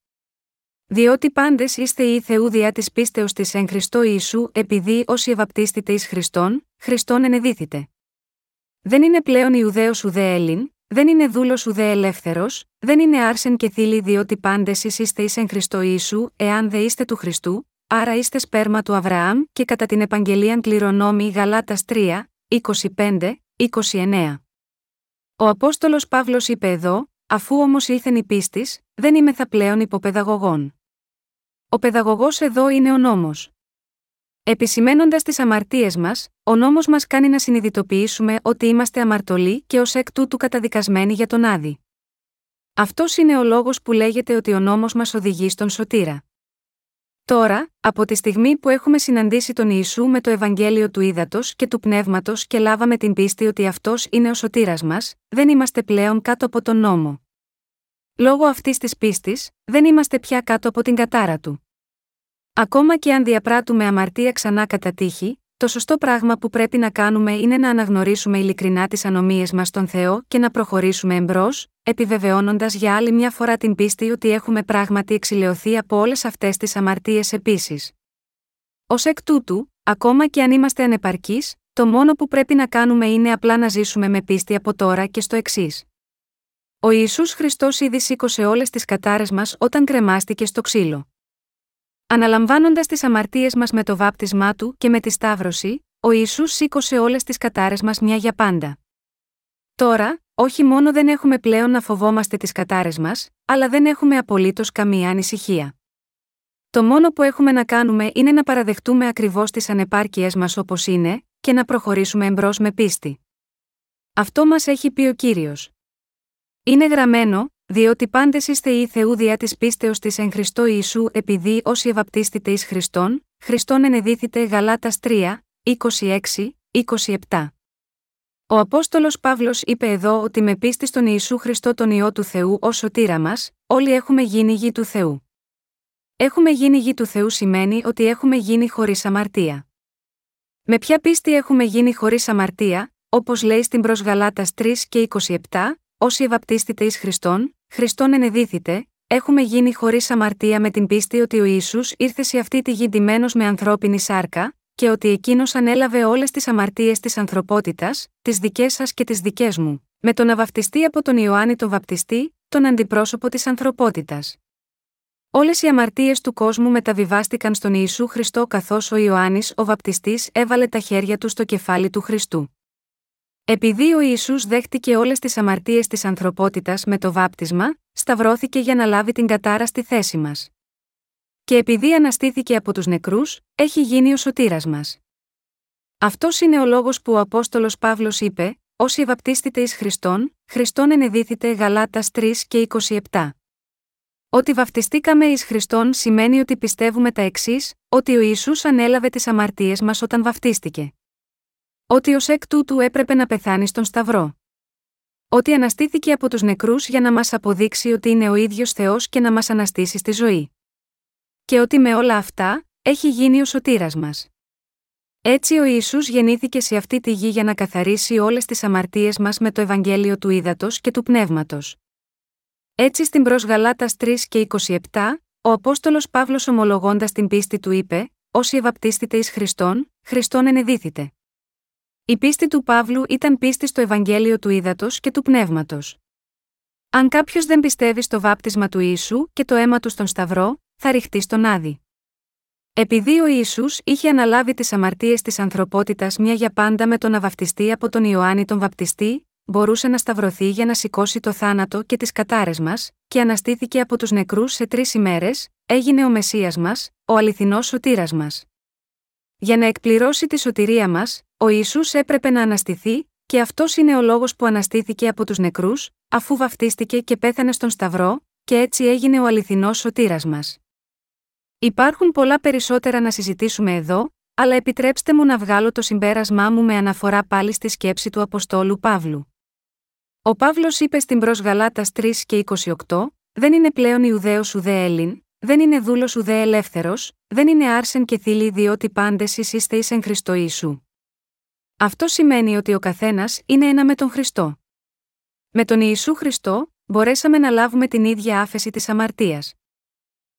Διότι πάντες είστε οι Θεού διά της πίστεως της εν Χριστώ Ιησού, επειδή όσοι ευαπτίστητε εις Χριστόν, Χριστόν ενεδίθητε. Δεν είναι πλέον Ιουδαίος ουδέ Έλλην, δεν είναι δούλος ουδέ ελεύθερος, δεν είναι άρσεν και θήλη διότι πάντες ει είστε εις εν Χριστώ Ιησού, εάν δε είστε του Χριστού, άρα είστε σπέρμα του Αβραάμ και κατά την επαγγελίαν κληρονόμη Γαλάτας 3, 25, 29. Ο Απόστολος Παύλος είπε εδώ, αφού όμως ήλθεν η πίστης, δεν είμαι θα πλέον υποπαιδαγωγών. Ο παιδαγωγός εδώ είναι ο νόμος. Επισημένοντας τις αμαρτίες μας, ο νόμος μας κάνει να συνειδητοποιήσουμε ότι είμαστε αμαρτωλοί και ως εκ τούτου καταδικασμένοι για τον άδη. Αυτός είναι ο λόγος που λέγεται ότι ο νόμος μας οδηγεί στον σωτήρα. Τώρα, από τη στιγμή που έχουμε συναντήσει τον Ιησού με το Ευαγγέλιο του Ήδατος και του Πνεύματος και λάβαμε την πίστη ότι αυτός είναι ο σωτήρας μας, δεν είμαστε πλέον κάτω από τον νόμο. Λόγω αυτής της πίστης, δεν είμαστε πια κάτω από την κατάρα του. Ακόμα και αν διαπράττουμε αμαρτία ξανά κατά τύχη, το σωστό πράγμα που πρέπει να κάνουμε είναι να αναγνωρίσουμε ειλικρινά τις ανομίες μας στον Θεό και να προχωρήσουμε εμπρός, επιβεβαιώνοντας για άλλη μια φορά την πίστη ότι έχουμε πράγματι εξηλαιωθεί από όλες αυτές τις αμαρτίες επίσης. Ω εκ τούτου, ακόμα και αν είμαστε ανεπαρκείς, το μόνο που πρέπει να κάνουμε είναι απλά να ζήσουμε με πίστη από τώρα και στο εξής. Ο Ιησούς Χριστός ήδη σήκωσε όλες τις κατάρες μας όταν κρεμάστηκε στο ξύλο. Αναλαμβάνοντας τις αμαρτίες μας με το βάπτισμά του και με τη σταύρωση, ο Ιησούς σήκωσε όλες τις κατάρες μας μια για πάντα. Τώρα, όχι μόνο δεν έχουμε πλέον να φοβόμαστε τις κατάρες μας, αλλά δεν έχουμε απολύτως καμία ανησυχία. Το μόνο που έχουμε να κάνουμε είναι να παραδεχτούμε ακριβώς τις ανεπάρκειές μας όπως είναι, και να προχωρήσουμε εμπρός με πίστη. Αυτό μας έχει πει ο κύριος. Είναι γραμμένο, διότι πάντες είστε οι Θεού διά της πίστεως της εν Χριστώ Ιησού, επειδή όσοι ευαπτίστητε εις Χριστόν, Χριστόν ενεδίθητε Γαλάτας 3, 26, 27. Ο Απόστολος Παύλος είπε εδώ ότι με πίστη στον Ιησού Χριστό τον ιό του Θεού ω σωτήρα μας, όλοι έχουμε γίνει γη του Θεού. Έχουμε γίνει γη του Θεού σημαίνει ότι έχουμε γίνει χωρίς αμαρτία. Με ποια πίστη έχουμε γίνει χωρίς αμαρτία, όπως λέει στην προ Γαλάτα 3 και 27, όσοι ευαπτίστητε εις Χριστόν, Χριστόν ενεδίθητε, έχουμε γίνει χωρίς αμαρτία με την πίστη ότι ο Ισού ήρθε σε αυτή τη γη ντυμένος με ανθρώπινη σάρκα, και ότι εκείνος ανέλαβε όλες τις αμαρτίες της ανθρωπότητας, τις δικές σας και τις δικές μου, με τον αβαπτιστή από τον Ιωάννη τον Βαπτιστή, τον αντιπρόσωπο της ανθρωπότητας. Όλες οι αμαρτίες του κόσμου μεταβιβάστηκαν στον Ιησού Χριστό καθώς ο Ιωάννης ο Βαπτιστής έβαλε τα χέρια του στο κεφάλι του Χριστού. Επειδή ο Ισού δέχτηκε όλες τις αμαρτίες της ανθρωπότητας με το βάπτισμα, σταυρώθηκε για να λάβει την κατάρα στη θέση μας. Και επειδή αναστήθηκε από τους νεκρούς, έχει γίνει ο σωτήρας μας. Αυτός είναι ο λόγος που ο Απόστολος Παύλος είπε: Όσοι βαπτίστητε εις Χριστόν, Χριστόν ενεδίθητε Γαλάτας 3 και 27. Ότι βαφτιστήκαμε εις Χριστόν σημαίνει ότι πιστεύουμε τα εξής, ότι ο Ιησούς ανέλαβε τις αμαρτίες μας όταν βαφτίστηκε. Ότι ως εκ τούτου έπρεπε να πεθάνει στον Σταυρό. Ότι αναστήθηκε από τους νεκρούς για να μας αποδείξει ότι είναι ο ίδιος Θεός και να μας αναστήσει στη ζωή. Και ότι με όλα αυτά, έχει γίνει ο σωτήρας μας. Έτσι ο Ιησούς γεννήθηκε σε αυτή τη γη για να καθαρίσει όλες τις αμαρτίες μας με το Ευαγγέλιο του Ήδατος και του Πνεύματος. Έτσι στην προς Γαλάτας 3 και 27, ο Απόστολος Παύλος ομολογώντας την πίστη του είπε: Όσοι ευαπτίστητε εις Χριστόν, Χριστόν ενεδίθητε. Η πίστη του Παύλου ήταν πίστη στο Ευαγγέλιο του Ήδατος και του Πνεύματος. Αν κάποιος δεν πιστεύει στο βάπτισμα του Ιησού και το αίμα του στον Σταυρό, θα ρηχτεί στον Άδη. Επειδή ο Ισού είχε αναλάβει τις αμαρτίες της ανθρωπότητας μια για πάντα με τον να βαπτιστεί από τον Ιωάννη τον Βαπτιστή, μπορούσε να σταυρωθεί για να σηκώσει το θάνατο και τις κατάρες μας, και αναστήθηκε από τους νεκρούς σε τρεις ημέρες, έγινε ο Μεσία μας, ο αληθινός σωτήρας μας. Για να εκπληρώσει τη σωτηρία μας, ο Ιησούς έπρεπε να αναστηθεί, και αυτός είναι ο λόγος που αναστήθηκε από τους νεκρούς, αφού βαφτίστηκε και πέθανε στον Σταυρό, και έτσι έγινε ο αληθινός σωτήρας μας. Υπάρχουν πολλά περισσότερα να συζητήσουμε εδώ, αλλά επιτρέψτε μου να βγάλω το συμπέρασμά μου με αναφορά πάλι στη σκέψη του Αποστόλου Παύλου. Ο Παύλος είπε στην προς Γαλάτας 3 και 28, Δεν είναι πλέον Ιουδαίος ουδέ Έλλην, δεν είναι δούλος ουδέ ελεύθερος, δεν είναι άρσεν και θήλη διότι πάντες είστε εις εν Χριστό Ιησού. Αυτό σημαίνει ότι ο καθένας είναι ένα με τον Χριστό. Με τον Ιησού Χριστό, μπορέσαμε να λάβουμε την ίδια άφεση της αμαρτίας.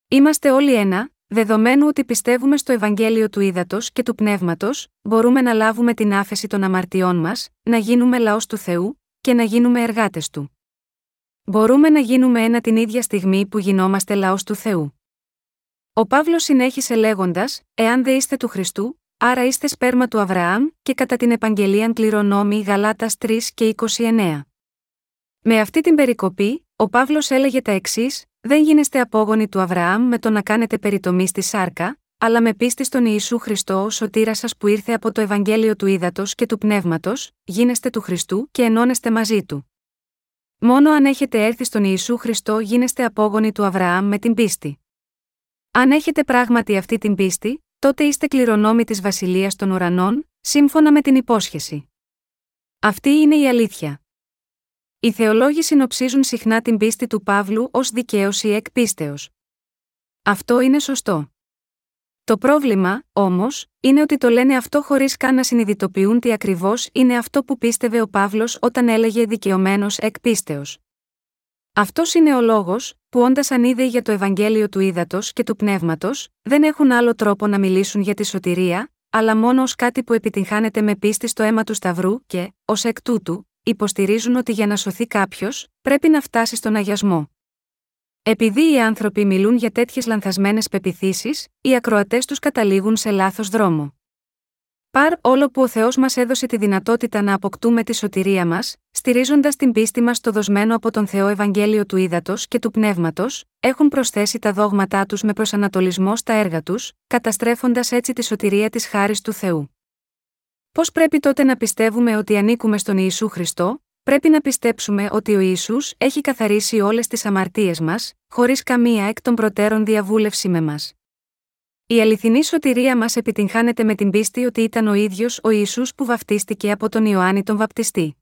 Είμαστε όλοι ένα, δεδομένου ότι πιστεύουμε στο Ευαγγέλιο του Ήδατος και του Πνεύματος, μπορούμε να λάβουμε την άφεση των αμαρτιών μας, να γίνουμε λαός του Θεού και να γίνουμε εργάτες του. Μπορούμε να γίνουμε ένα την ίδια στιγμή που γινόμαστε λαός του Θεού. Ο Παύλος συνέχισε λέγοντας: Εάν δεν είστε του Χριστού, άρα είστε σπέρμα του Αβραάμ, και κατά την επαγγελίαν κληρονόμη Γαλάτας 3 και 29. Με αυτή την περικοπή, ο Παύλος έλεγε τα εξής: Δεν γίνεστε απόγονοι του Αβραάμ με το να κάνετε περιτομή στη σάρκα, αλλά με πίστη στον Ιησού Χριστό ω σωτήρας σας που ήρθε από το Ευαγγέλιο του Ήδατος και του Πνεύματος, γίνεστε του Χριστού και ενώνεστε μαζί του. Μόνο αν έχετε έρθει στον Ιησού Χριστό γίνεστε απόγονοι του Αβραάμ με την πίστη. Αν έχετε πράγματι αυτή την πίστη, τότε είστε κληρονόμοι της Βασιλείας των Ουρανών, σύμφωνα με την υπόσχεση. Αυτή είναι η αλήθεια. Οι θεολόγοι συνοψίζουν συχνά την πίστη του Παύλου ως δικαίωση εκ πίστεως. Αυτό είναι σωστό. Το πρόβλημα, όμως, είναι ότι το λένε αυτό χωρίς καν να συνειδητοποιούν τι ακριβώς είναι αυτό που πίστευε ο Παύλος όταν έλεγε δικαιωμένος εκ πίστεως. Αυτός είναι ο λόγος, που όντας ανίδεοι για το Ευαγγέλιο του Ήδατος και του Πνεύματος, δεν έχουν άλλο τρόπο να μιλήσουν για τη σωτηρία, αλλά μόνο ως κάτι που επιτυγχάνεται με πίστη στο αίμα του Σταυρού και, ως εκ τούτου, υποστηρίζουν ότι για να σωθεί κάποιος, πρέπει να φτάσει στον αγιασμό. Επειδή οι άνθρωποι μιλούν για τέτοιες λανθασμένες πεπιθήσεις, οι ακροατές τους καταλήγουν σε λάθος δρόμο. Παρ όλο που ο Θεός μας έδωσε τη δυνατότητα να αποκτούμε τη σωτηρία μας, στηρίζοντας την πίστη μας στο δοσμένο από τον Θεό Ευαγγέλιο του Ήδατος και του Πνεύματος, έχουν προσθέσει τα δόγματά τους με προσανατολισμό στα έργα τους, καταστρέφοντας έτσι τη σωτηρία της χάρης του Θεού. Πώς πρέπει τότε να πιστεύουμε ότι ανήκουμε στον Ιησού Χριστό, πρέπει να πιστέψουμε ότι ο Ισού έχει καθαρίσει όλες τις αμαρτίες μας, χωρίς καμία εκ των προτέρων διαβούλευση με μας. Η αληθινή σωτηρία μας επιτυγχάνεται με την πίστη ότι ήταν ο ίδιος ο Ιησούς που βαφτίστηκε από τον Ιωάννη τον Βαπτιστή.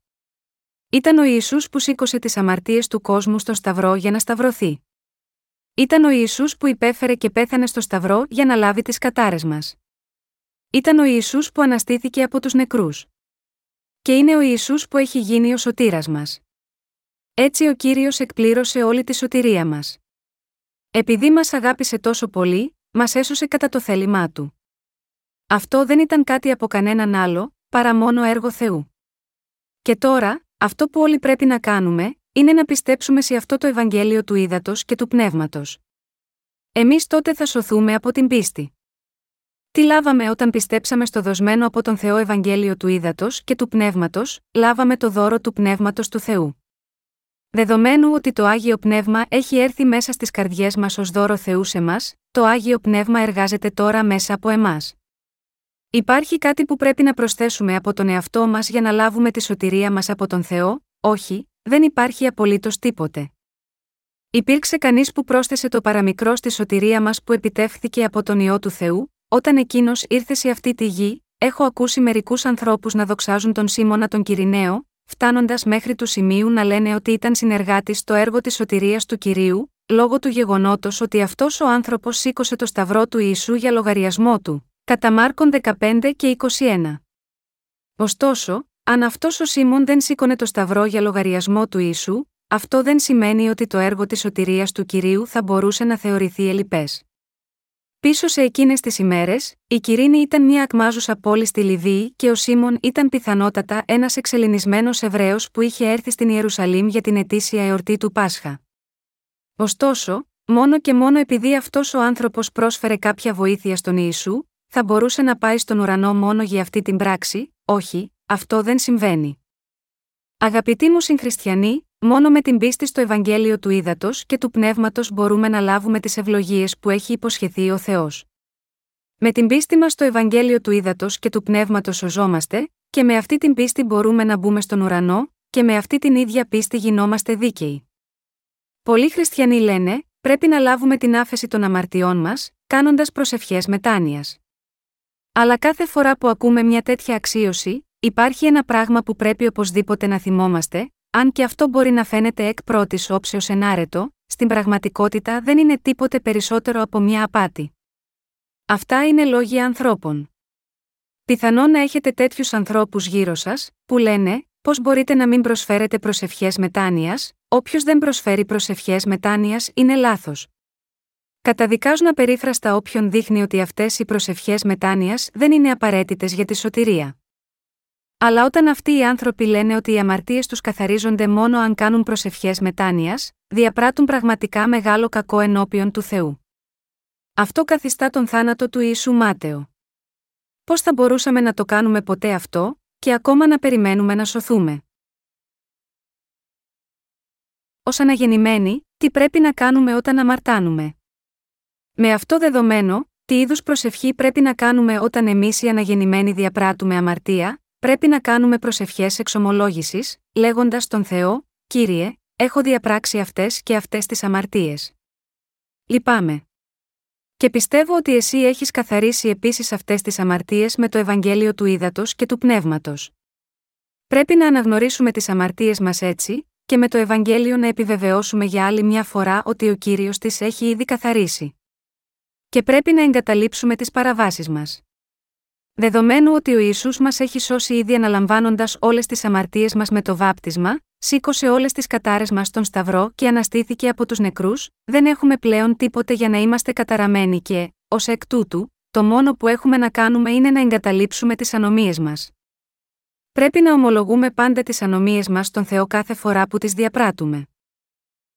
Ήταν ο Ιησούς που σήκωσε τις αμαρτίες του κόσμου στο Σταυρό για να σταυρωθεί. Ήταν ο Ιησούς που υπέφερε και πέθανε στο Σταυρό για να λάβει τις κατάρες μας. Ήταν ο Ιησούς που αναστήθηκε από τους νεκρούς. Και είναι ο Ιησούς που έχει γίνει ο σωτήρας μας. Έτσι ο Κύριος εκπλήρωσε όλη τη σωτηρία μας. Επειδή μας αγάπησε τόσο πολύ, μας έσωσε κατά το θέλημά Του. Αυτό δεν ήταν κάτι από κανέναν άλλο, παρά μόνο έργο Θεού. Και τώρα, αυτό που όλοι πρέπει να κάνουμε, είναι να πιστέψουμε σε αυτό το Ευαγγέλιο του Ήδατος και του Πνεύματος. Εμείς τότε θα σωθούμε από την πίστη. Τι λάβαμε όταν πιστέψαμε στο δοσμένο από τον Θεό Ευαγγέλιο του Ήδατος και του Πνεύματος, λάβαμε το δώρο του Πνεύματος του Θεού. Δεδομένου ότι το Άγιο Πνεύμα έχει έρθει μέσα στις καρδιές μας ως δώρο Θεού σε μας, το Άγιο Πνεύμα εργάζεται τώρα μέσα από εμάς. Υπάρχει κάτι που πρέπει να προσθέσουμε από τον εαυτό μας για να λάβουμε τη σωτηρία μας από τον Θεό, όχι, δεν υπάρχει απολύτως τίποτε. Υπήρξε κανείς που πρόσθεσε το παραμικρό στη σωτηρία μας που επιτεύχθηκε από τον ιό του Θεού, όταν εκείνος ήρθε σε αυτή τη γη, έχω ακούσει μερικούς ανθρώπους να δοξάζουν τον Σίμωνα τον Κυριναίο, φτάνοντας μέχρι του σημείου να λένε ότι ήταν συνεργάτης στο έργο της σωτηρίας του κυρίου, λόγω του γεγονότος ότι αυτός ο άνθρωπος σήκωσε το σταυρό του Ιησού για λογαριασμό του. Κατά Μάρκον 15 και 21. Ωστόσο, αν αυτός ο Σίμων δεν σήκωνε το σταυρό για λογαριασμό του Ιησού, αυτό δεν σημαίνει ότι το έργο της σωτηρίας του κυρίου θα μπορούσε να θεωρηθεί ελλειπές. Πίσω σε εκείνες τις ημέρες, η Κυρίνη ήταν μια ακμάζουσα πόλη στη Λιβύη και ο Σίμων ήταν πιθανότατα ένας εξελινισμένος Εβραίος που είχε έρθει στην Ιερουσαλήμ για την ετήσια εορτή του Πάσχα. Ωστόσο, μόνο και μόνο επειδή αυτός ο άνθρωπος πρόσφερε κάποια βοήθεια στον Ιησού, θα μπορούσε να πάει στον ουρανό μόνο για αυτή την πράξη, όχι, αυτό δεν συμβαίνει. Αγαπητοί μου συγχριστιανοί, Μόνο με την πίστη στο Ευαγγέλιο του Ήδατος και του Πνεύματος μπορούμε να λάβουμε τις ευλογίες που έχει υποσχεθεί ο Θεός. Με την πίστη μας στο Ευαγγέλιο του Ήδατος και του Πνεύματος σωζόμαστε, και με αυτή την πίστη μπορούμε να μπούμε στον ουρανό, και με αυτή την ίδια πίστη γινόμαστε δίκαιοι. Πολλοί χριστιανοί λένε, πρέπει να λάβουμε την άφεση των αμαρτιών μας, κάνοντας προσευχές μετάνοιας. Αλλά κάθε φορά που ακούμε μια τέτοια αξίωση, υπάρχει ένα πράγμα που πρέπει οπωσδήποτε να θυμόμαστε, αν και αυτό μπορεί να φαίνεται εκ πρώτης όψεως ενάρετο, στην πραγματικότητα δεν είναι τίποτε περισσότερο από μια απάτη. Αυτά είναι λόγια ανθρώπων. Πιθανόν να έχετε τέτοιους ανθρώπους γύρω σας, που λένε, πώς μπορείτε να μην προσφέρετε προσευχές μετάνοιας, όποιος δεν προσφέρει προσευχές μετάνοιας είναι λάθος. Καταδικάζουν απερίφραστα όποιον δείχνει ότι αυτές οι προσευχές μετάνοιας δεν είναι απαραίτητες για τη σωτηρία. Αλλά όταν αυτοί οι άνθρωποι λένε ότι οι αμαρτίες τους καθαρίζονται μόνο αν κάνουν προσευχές μετάνοιας, διαπράττουν πραγματικά μεγάλο κακό ενώπιον του Θεού. Αυτό καθιστά τον θάνατο του Ιησού Μάταιο. Πώς θα μπορούσαμε να το κάνουμε ποτέ αυτό, και ακόμα να περιμένουμε να σωθούμε; Ω αναγεννημένοι, τι πρέπει να κάνουμε όταν αμαρτάνουμε; Με αυτό δεδομένο, τι είδους προσευχή πρέπει να κάνουμε όταν εμείς οι αναγεννημένοι διαπράττουμε αμαρτία, πρέπει να κάνουμε προσευχές εξομολόγησης, λέγοντας τον Θεό, Κύριε, έχω διαπράξει αυτές και αυτές τις αμαρτίες. Λυπάμαι. Και πιστεύω ότι εσύ έχεις καθαρίσει επίσης αυτές τις αμαρτίες με το Ευαγγέλιο του Ήδατος και του Πνεύματος. Πρέπει να αναγνωρίσουμε τις αμαρτίες μας έτσι, και με το Ευαγγέλιο να επιβεβαιώσουμε για άλλη μια φορά ότι ο κύριος τη έχει ήδη καθαρίσει. Και πρέπει να εγκαταλείψουμε τις παραβάσεις μας. Δεδομένου ότι ο Ιησούς μας έχει σώσει ήδη αναλαμβάνοντας όλες τις αμαρτίες μας με το βάπτισμα, σήκωσε όλες τις κατάρες μας στον Σταυρό και αναστήθηκε από τους νεκρούς, δεν έχουμε πλέον τίποτε για να είμαστε καταραμένοι και, ως εκ τούτου, το μόνο που έχουμε να κάνουμε είναι να εγκαταλείψουμε τις ανομίες μας. Πρέπει να ομολογούμε πάντα τις ανομίες μας στον Θεό κάθε φορά που τις διαπράττουμε.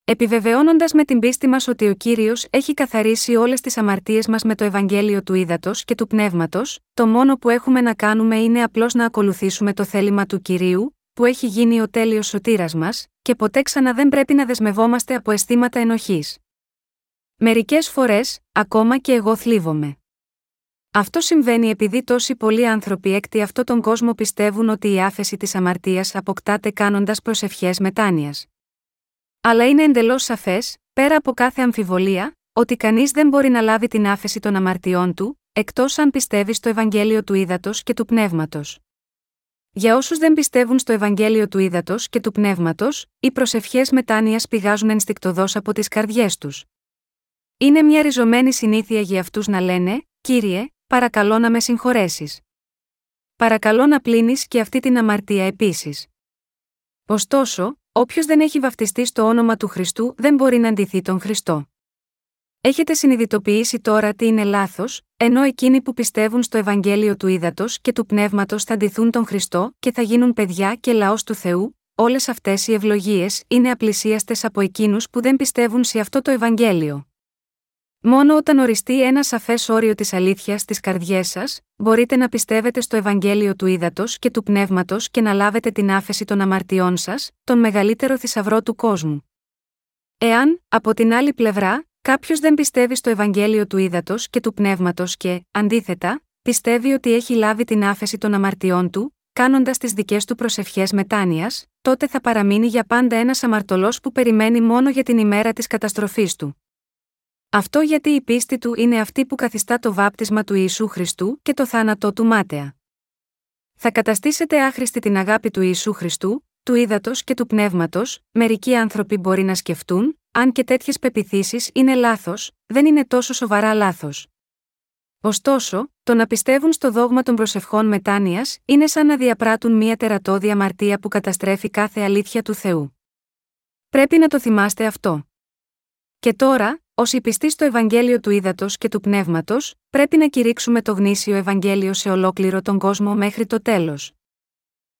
Επιβεβαιώνοντας με την πίστη μας ότι ο κύριος έχει καθαρίσει όλες τις αμαρτίες μας με το Ευαγγέλιο του Ήδατος και του Πνεύματος, το μόνο που έχουμε να κάνουμε είναι απλώς να ακολουθήσουμε το θέλημα του κυρίου, που έχει γίνει ο τέλειος σωτήρας μας, και ποτέ ξανά δεν πρέπει να δεσμευόμαστε από αισθήματα ενοχής. Μερικές φορές, ακόμα και εγώ θλίβομαι. Αυτό συμβαίνει επειδή τόσοι πολλοί άνθρωποι έκτη αυτόν τον κόσμο πιστεύουν ότι η άφεση της αμαρτίας αποκτάται κάνοντας προσευχές μετάνοιας. Αλλά είναι εντελώς σαφές, πέρα από κάθε αμφιβολία, ότι κανείς δεν μπορεί να λάβει την άφεση των αμαρτιών του, εκτός αν πιστεύει στο Ευαγγέλιο του Ήδατος και του Πνεύματος. Για όσους δεν πιστεύουν στο Ευαγγέλιο του Ήδατος και του Πνεύματος, οι προσευχές μετάνοιας πηγάζουν ενστικτοδός από τις καρδιές τους. Είναι μια ριζωμένη συνήθεια για αυτούς να λένε: Κύριε, παρακαλώ να με συγχωρέσεις. Παρακαλώ να πλύνεις και αυτή την αμαρτία επίσης. Ωστόσο, όποιος δεν έχει βαφτιστεί στο όνομα του Χριστού δεν μπορεί να αντιθεί τον Χριστό. Έχετε συνειδητοποιήσει τώρα τι είναι λάθος, ενώ εκείνοι που πιστεύουν στο Ευαγγέλιο του Ήδατος και του Πνεύματος θα αντιθούν τον Χριστό και θα γίνουν παιδιά και λαός του Θεού, όλες αυτές οι ευλογίες είναι απλησίαστες από εκείνους που δεν πιστεύουν σε αυτό το Ευαγγέλιο. Μόνο όταν οριστεί ένα σαφές όριο της αλήθειας στις καρδιές σας, μπορείτε να πιστεύετε στο Ευαγγέλιο του Ήδατος και του Πνεύματος και να λάβετε την άφεση των αμαρτιών σας, τον μεγαλύτερο θησαυρό του κόσμου. Εάν, από την άλλη πλευρά, κάποιος δεν πιστεύει στο Ευαγγέλιο του Ήδατος και του Πνεύματος και, αντίθετα, πιστεύει ότι έχει λάβει την άφεση των αμαρτιών του, κάνοντας τις δικές του προσευχές μετάνοιας, τότε θα παραμείνει για πάντα ένας αμαρτωλός που περιμένει μόνο για την ημέρα της καταστροφής του. Αυτό γιατί η πίστη του είναι αυτή που καθιστά το βάπτισμα του Ιησού Χριστού και το θάνατό του μάταια. Θα καταστήσετε άχρηστη την αγάπη του Ιησού Χριστού, του ύδατος και του πνεύματος, μερικοί άνθρωποι μπορεί να σκεφτούν, αν και τέτοιες πεπιθήσεις είναι λάθος, δεν είναι τόσο σοβαρά λάθος. Ωστόσο, το να πιστεύουν στο δόγμα των προσευχών μετάνοιας είναι σαν να διαπράττουν μία τερατώδη αμαρτία που καταστρέφει κάθε αλήθεια του Θεού. Πρέπει να το θυμάστε αυτό. Και τώρα, Όσοι πιστοί στο Ευαγγέλιο του Ήδατος και του Πνεύματος, πρέπει να κηρύξουμε το γνήσιο Ευαγγέλιο σε ολόκληρο τον κόσμο μέχρι το τέλος.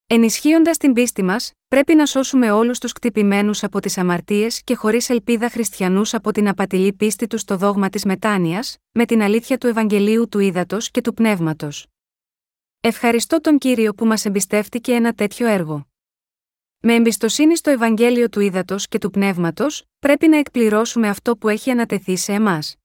Ενισχύοντας την πίστη μας, πρέπει να σώσουμε όλους τους κτυπημένους από τις αμαρτίες και χωρίς ελπίδα χριστιανούς από την απατηλή πίστη τους στο δόγμα της μετάνοιας, με την αλήθεια του Ευαγγελίου του Ήδατος και του Πνεύματος. Ευχαριστώ τον κύριο που μας εμπιστεύτηκε ένα τέτοιο έργο. Με εμπιστοσύνη στο Ευαγγέλιο του Ήδατος και του Πνεύματος, πρέπει να εκπληρώσουμε αυτό που έχει ανατεθεί σε εμάς.